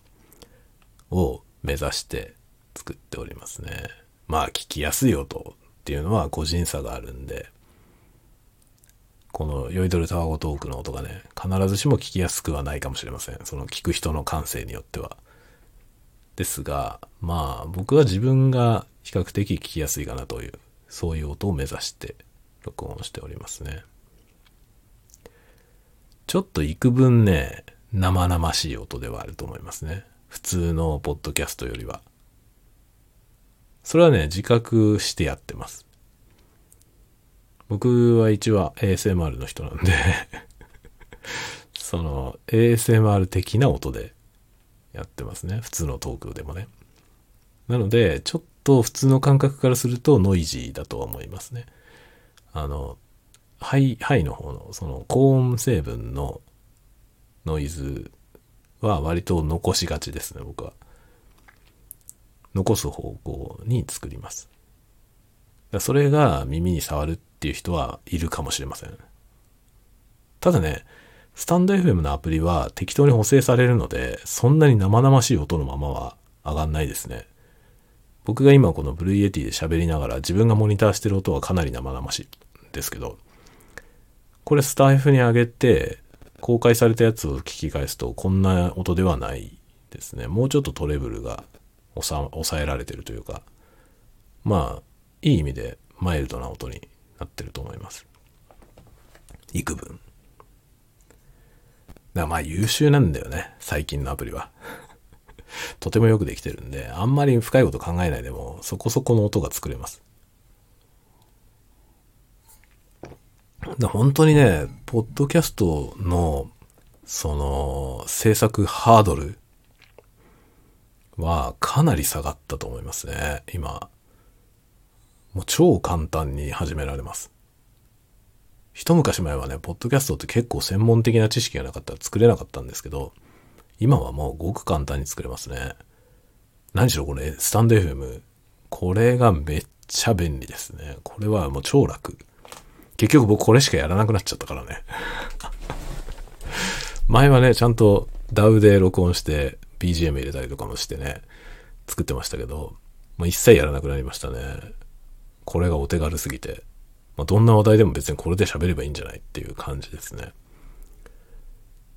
を目指して作っておりますね。まあ、聞きやすい音っていうのは個人差があるんで、この酔いどるタワゴトークの音がね、必ずしも聞きやすくはないかもしれません。その聞く人の感性によっては。ですが、まあ僕は自分が比較的聞きやすいかなという、そういう音を目指して録音しておりますね。ちょっと幾分ね、生々しい音ではあると思いますね。普通のポッドキャストよりは。それはね、自覚してやってます。僕は一応 ASMR の人なんで その ASMR 的な音でやってますね。普通のトークでもね。なので、ちょっと普通の感覚からするとノイジーだとは思いますね。あの、ハイ、ハイの方の、その高音成分のノイズは割と残しがちですね、僕は。残す方向に作ります。それが耳に触るっていう人はいるかもしれません。ただね、スタンド FM のアプリは適当に補正されるので、そんなに生々しい音のままは上がんないですね。僕が今この Blue Yeti で喋りながら自分がモニターしてる音はかなり生々しいですけど、これスタエフに上げて公開されたやつを聞き返すとこんな音ではないですね。もうちょっとトレブルが抑えられてるというか、まあ、いい意味でマイルドな音になってると思います。幾分。だからまあ優秀なんだよね、最近のアプリは。とてもよくできてるんで、あんまり深いこと考えないでも、そこそこの音が作れます。本当にね、ポッドキャストの、その、制作ハードルはかなり下がったと思いますね、今。もう超簡単に始められます。一昔前はね、ポッドキャストって結構専門的な知識がなかったら作れなかったんですけど、今はもうごく簡単に作れますね。何しろこれ、スタンド FM。これがめっちゃ便利ですね。これはもう超楽。結局僕これしかやらなくなっちゃったからね。前はね、ちゃんと DAW で録音して BGM 入れたりとかもしてね、作ってましたけど、もう一切やらなくなりましたね。これがお手軽すぎて。まあ、どんな話題でも別にこれで喋ればいいんじゃないっていう感じですね。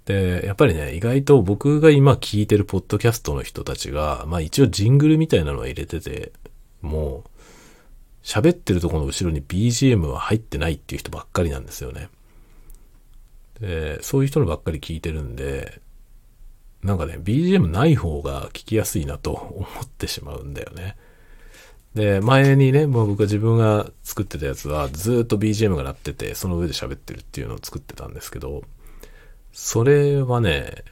で、やっぱりね、意外と僕が今聞いてるポッドキャストの人たちが、まあ一応ジングルみたいなのは入れてて、もう、喋ってるとこの後ろに BGM は入ってないっていう人ばっかりなんですよね。で、そういう人のばっかり聞いてるんで、なんかね、BGM ない方が聞きやすいなと思ってしまうんだよね。で、前にね、もう僕は自分が作ってたやつはずっと BGM が鳴ってて、その上で喋ってるっていうのを作ってたんですけど、それはね、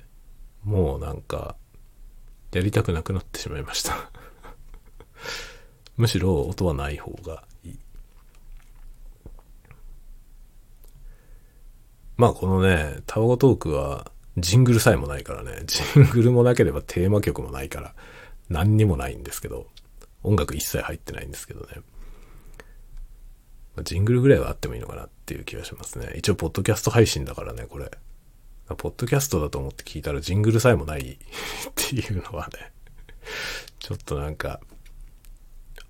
もうなんか、やりたくなくなってしまいましたむしろ音はない方がいい。まあこのね、タワゴトークはジングルさえもないからね、ジングルもなければテーマ曲もないから何にもないんですけど、音楽一切入ってないんですけどね。ジングルぐらいはあってもいいのかなっていう気がしますね。一応、ポッドキャスト配信だからね、これ。ポッドキャストだと思って聞いたらジングルさえもないっていうのはね、ちょっとなんか、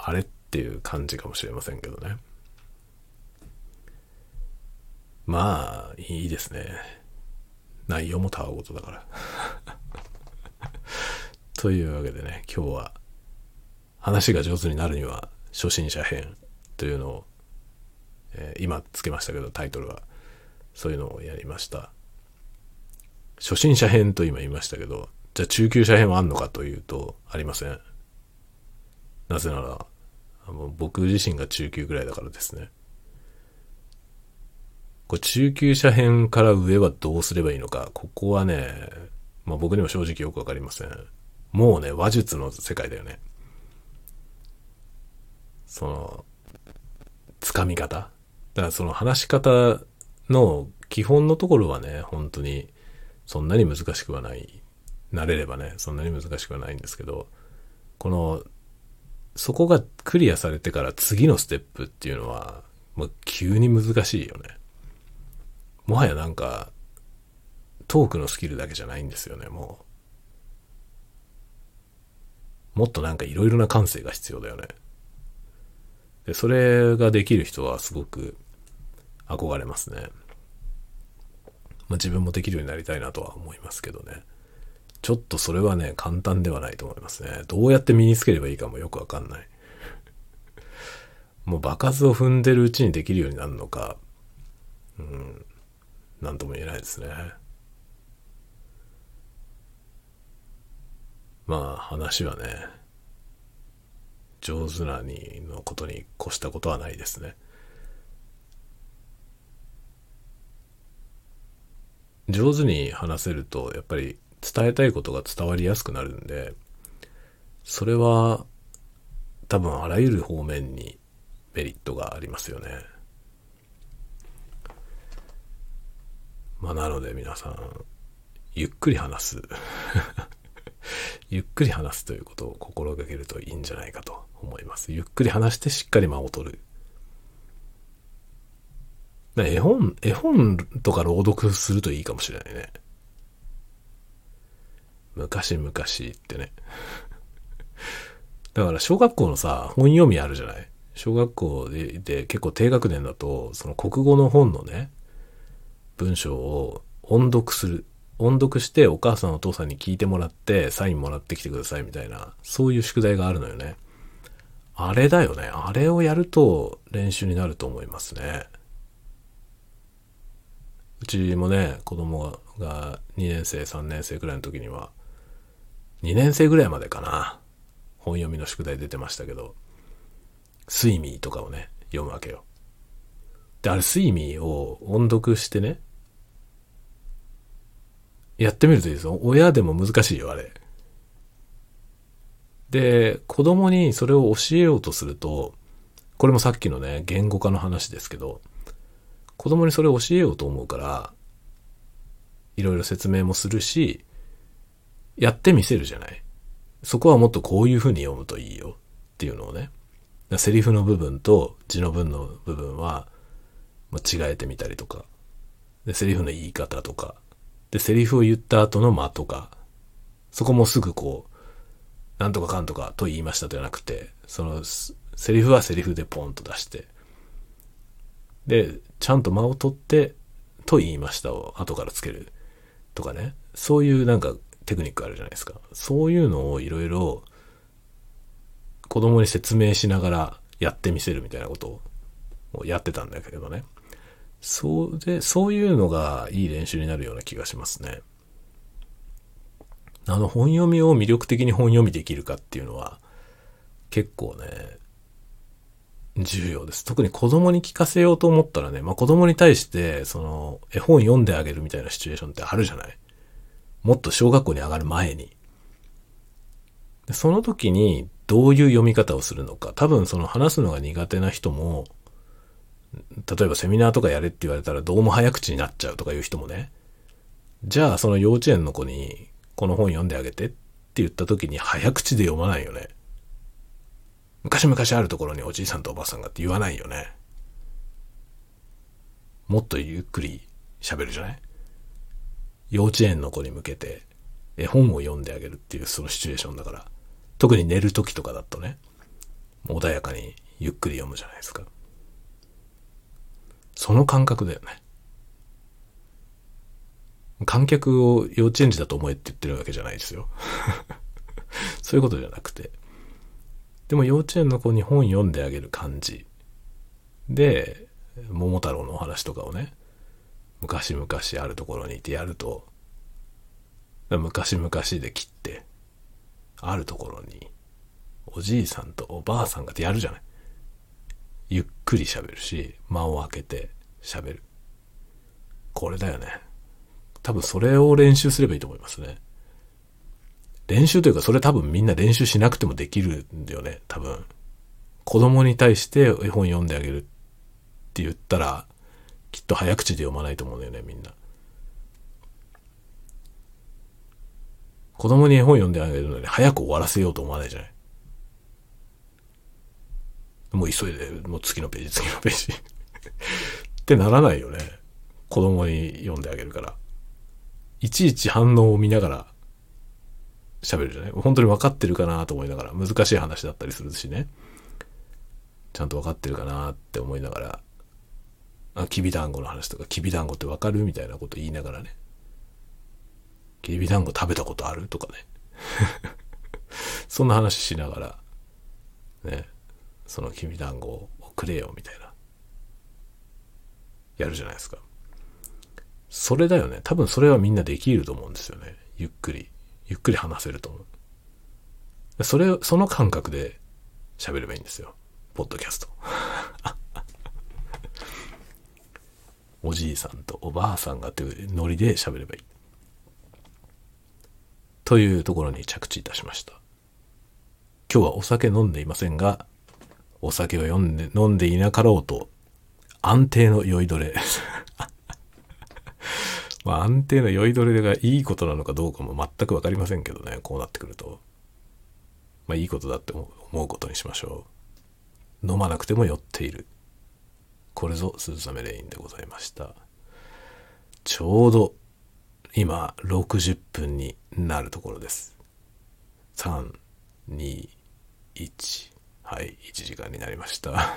あれっていう感じかもしれませんけどね。まあ、いいですね。内容もたわごとだから というわけでね、今日は話が上手になるには初心者編というのを、えー、今つけましたけどタイトルはそういうのをやりました。初心者編と今言いましたけど、じゃあ中級者編はあんのかというと、ありません。なぜなら、あの僕自身が中級ぐらいだからですね。これ中級者編から上はどうすればいいのか、ここはね、まあ僕にも正直よくわかりません。もうね、話術の世界だよね。その、つかみ方だからその話し方の基本のところはね、本当にそんなに難しくはない。慣れればね、そんなに難しくはないんですけど、この、そこがクリアされてから次のステップっていうのは、もう急に難しいよね。もはやなんか、トークのスキルだけじゃないんですよね、もう。もっとなんかいろいろな感性が必要だよね。で、それができる人はすごく憧れますね。まあ、自分もできるようになりたいなとは思いますけどね。ちょっとそれはね、簡単ではないと思いますね。どうやって身につければいいかもよくわかんない。もう場数を踏んでるうちにできるようになるのか、うん、なんとも言えないですね。まあ話はね、上手なにのことに越したことはないですね。上手に話せると、やっぱり伝えたいことが伝わりやすくなるんで、それは多分あらゆる方面にメリットがありますよね。まあなので皆さん、ゆっくり話す。ゆっくり話すということを心がけるといいんじゃないかと思います。ゆっくり話してしっかり間を取る。絵本、絵本とか朗読するといいかもしれないね。昔々ってね。だから小学校のさ、本読みあるじゃない？小学校でで結構低学年だと、その国語の本のね、文章を音読する。音読してお母さんお父さんに聞いてもらってサインもらってきてくださいみたいな、そういう宿題があるのよね。あれだよね。あれをやると練習になると思いますね。うちもね、子供が2年生、3年生くらいの時には、2年生ぐらいまでかな。本読みの宿題出てましたけど、睡眠とかをね、読むわけよ。で、あれ、睡眠を音読してね、やってみるといいですよ。親でも難しいよ、あれ。で、子供にそれを教えようとすると、これもさっきのね、言語化の話ですけど、子供にそれを教えようと思うから、いろいろ説明もするし、やってみせるじゃない？そこはもっとこういう風に読むといいよっていうのをね。セリフの部分と字の文の部分は、ま違えてみたりとか。で、セリフの言い方とか。で、セリフを言った後の間とか。そこもすぐこう、なんとかかんとかと言いましたじゃなくて、その、セリフはセリフでポンと出して。で、ちゃんと間を取って、と言いましたを後からつける。とかね。そういうなんかテクニックあるじゃないですか。そういうのをいろいろ子供に説明しながらやってみせるみたいなことをやってたんだけどね。そうで、そういうのがいい練習になるような気がしますね。あの本読みを魅力的に本読みできるかっていうのは結構ね、重要です。特に子供に聞かせようと思ったらね、まあ子供に対してその絵本読んであげるみたいなシチュエーションってあるじゃない？もっと小学校に上がる前に。その時にどういう読み方をするのか。多分その話すのが苦手な人も、例えばセミナーとかやれって言われたらどうも早口になっちゃうとかいう人もね。じゃあその幼稚園の子にこの本読んであげてって言った時に早口で読まないよね。昔々あるところにおじいさんとおばあさんがって言わないよね。もっとゆっくり喋るじゃない？幼稚園の子に向けて絵本を読んであげるっていうそのシチュエーションだから、特に寝る時とかだとね、穏やかにゆっくり読むじゃないですか。その感覚だよね。観客を幼稚園児だと思えって言ってるわけじゃないですよ。そういうことじゃなくて。でも幼稚園の子に本読んであげる感じ。で、桃太郎のお話とかをね、昔々あるところにいてやると、昔々で切って、あるところに、おじいさんとおばあさんがってやるじゃない。ゆっくり喋るし、間を空けて喋る。これだよね。多分それを練習すればいいと思いますね。練習というか、それ多分みんな練習しなくてもできるんだよね、多分。子供に対して絵本読んであげるって言ったら、きっと早口で読まないと思うんだよね、みんな。子供に絵本読んであげるのに早く終わらせようと思わないじゃない。もう急いで、もう次のページ、次のページ ってならないよね。子供に読んであげるから。いちいち反応を見ながら喋るじゃない本当に分かってるかなと思いながら、難しい話だったりするしね。ちゃんと分かってるかなって思いながら、あ、きびだんごの話とか、きびだんごってわかるみたいなこと言いながらね。きびだんご食べたことあるとかね。そんな話しながら、ね、そのきびだんごをくれよみたいな。やるじゃないですか。それだよね。多分それはみんなできると思うんですよね。ゆっくり。ゆっくり話せると思う。それ、その感覚で喋ればいいんですよ。ポッドキャスト。おじいさんとおばあさんがというノリで喋ればいい。というところに着地いたしました。今日はお酒飲んでいませんが、お酒を飲んで飲んでいなかろうと、安定の酔いどれ。まあ安定の酔いどれがいいことなのかどうかも全くわかりませんけどね、こうなってくると。まあいいことだって思うことにしましょう。飲まなくても酔っている。これぞ鈴雨レインでございました。ちょうど今60分になるところです。3、2、1。はい、1時間になりました。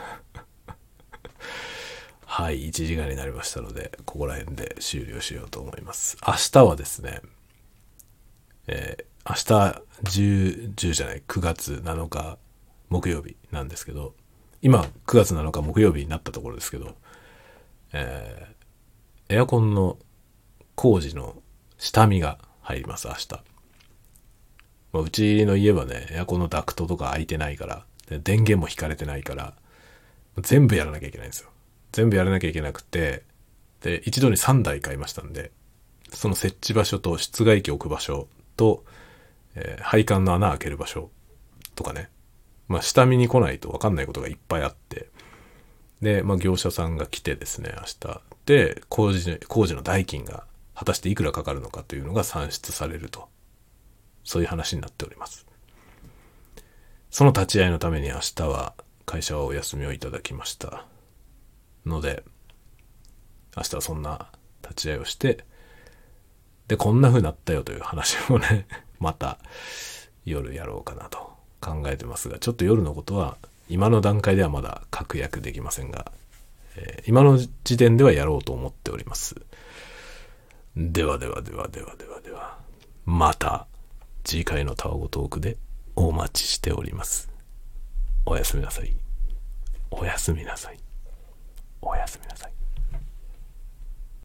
はい、1時間になりましたので、ここら辺で終了しようと思います。明日はですね、えー、明日10、10じゃない、9月7日木曜日なんですけど、今9月7日木曜日になったところですけど、えー、エアコンの工事の下見が入ります、明日。まあ、うちの家はね、エアコンのダクトとか開いてないから、電源も引かれてないから、全部やらなきゃいけないんですよ。全部やらなきゃいけなくて、で、一度に3台買いましたんで、その設置場所と室外機置く場所と、えー、配管の穴開ける場所とかね、まあ下見に来ないとわかんないことがいっぱいあって、で、まあ業者さんが来てですね、明日。で、工事、工事の代金が果たしていくらかかるのかというのが算出されると。そういう話になっております。その立ち会いのために明日は会社はお休みをいただきました。ので、明日はそんな立ち会いをして、で、こんな風になったよという話をね、また夜やろうかなと考えてますが、ちょっと夜のことは今の段階ではまだ確約できませんが、えー、今の時点ではやろうと思っております。ではではではではではでは、また次回のタワゴトークでお待ちしております。おやすみなさい。おやすみなさい。おやすみなさい。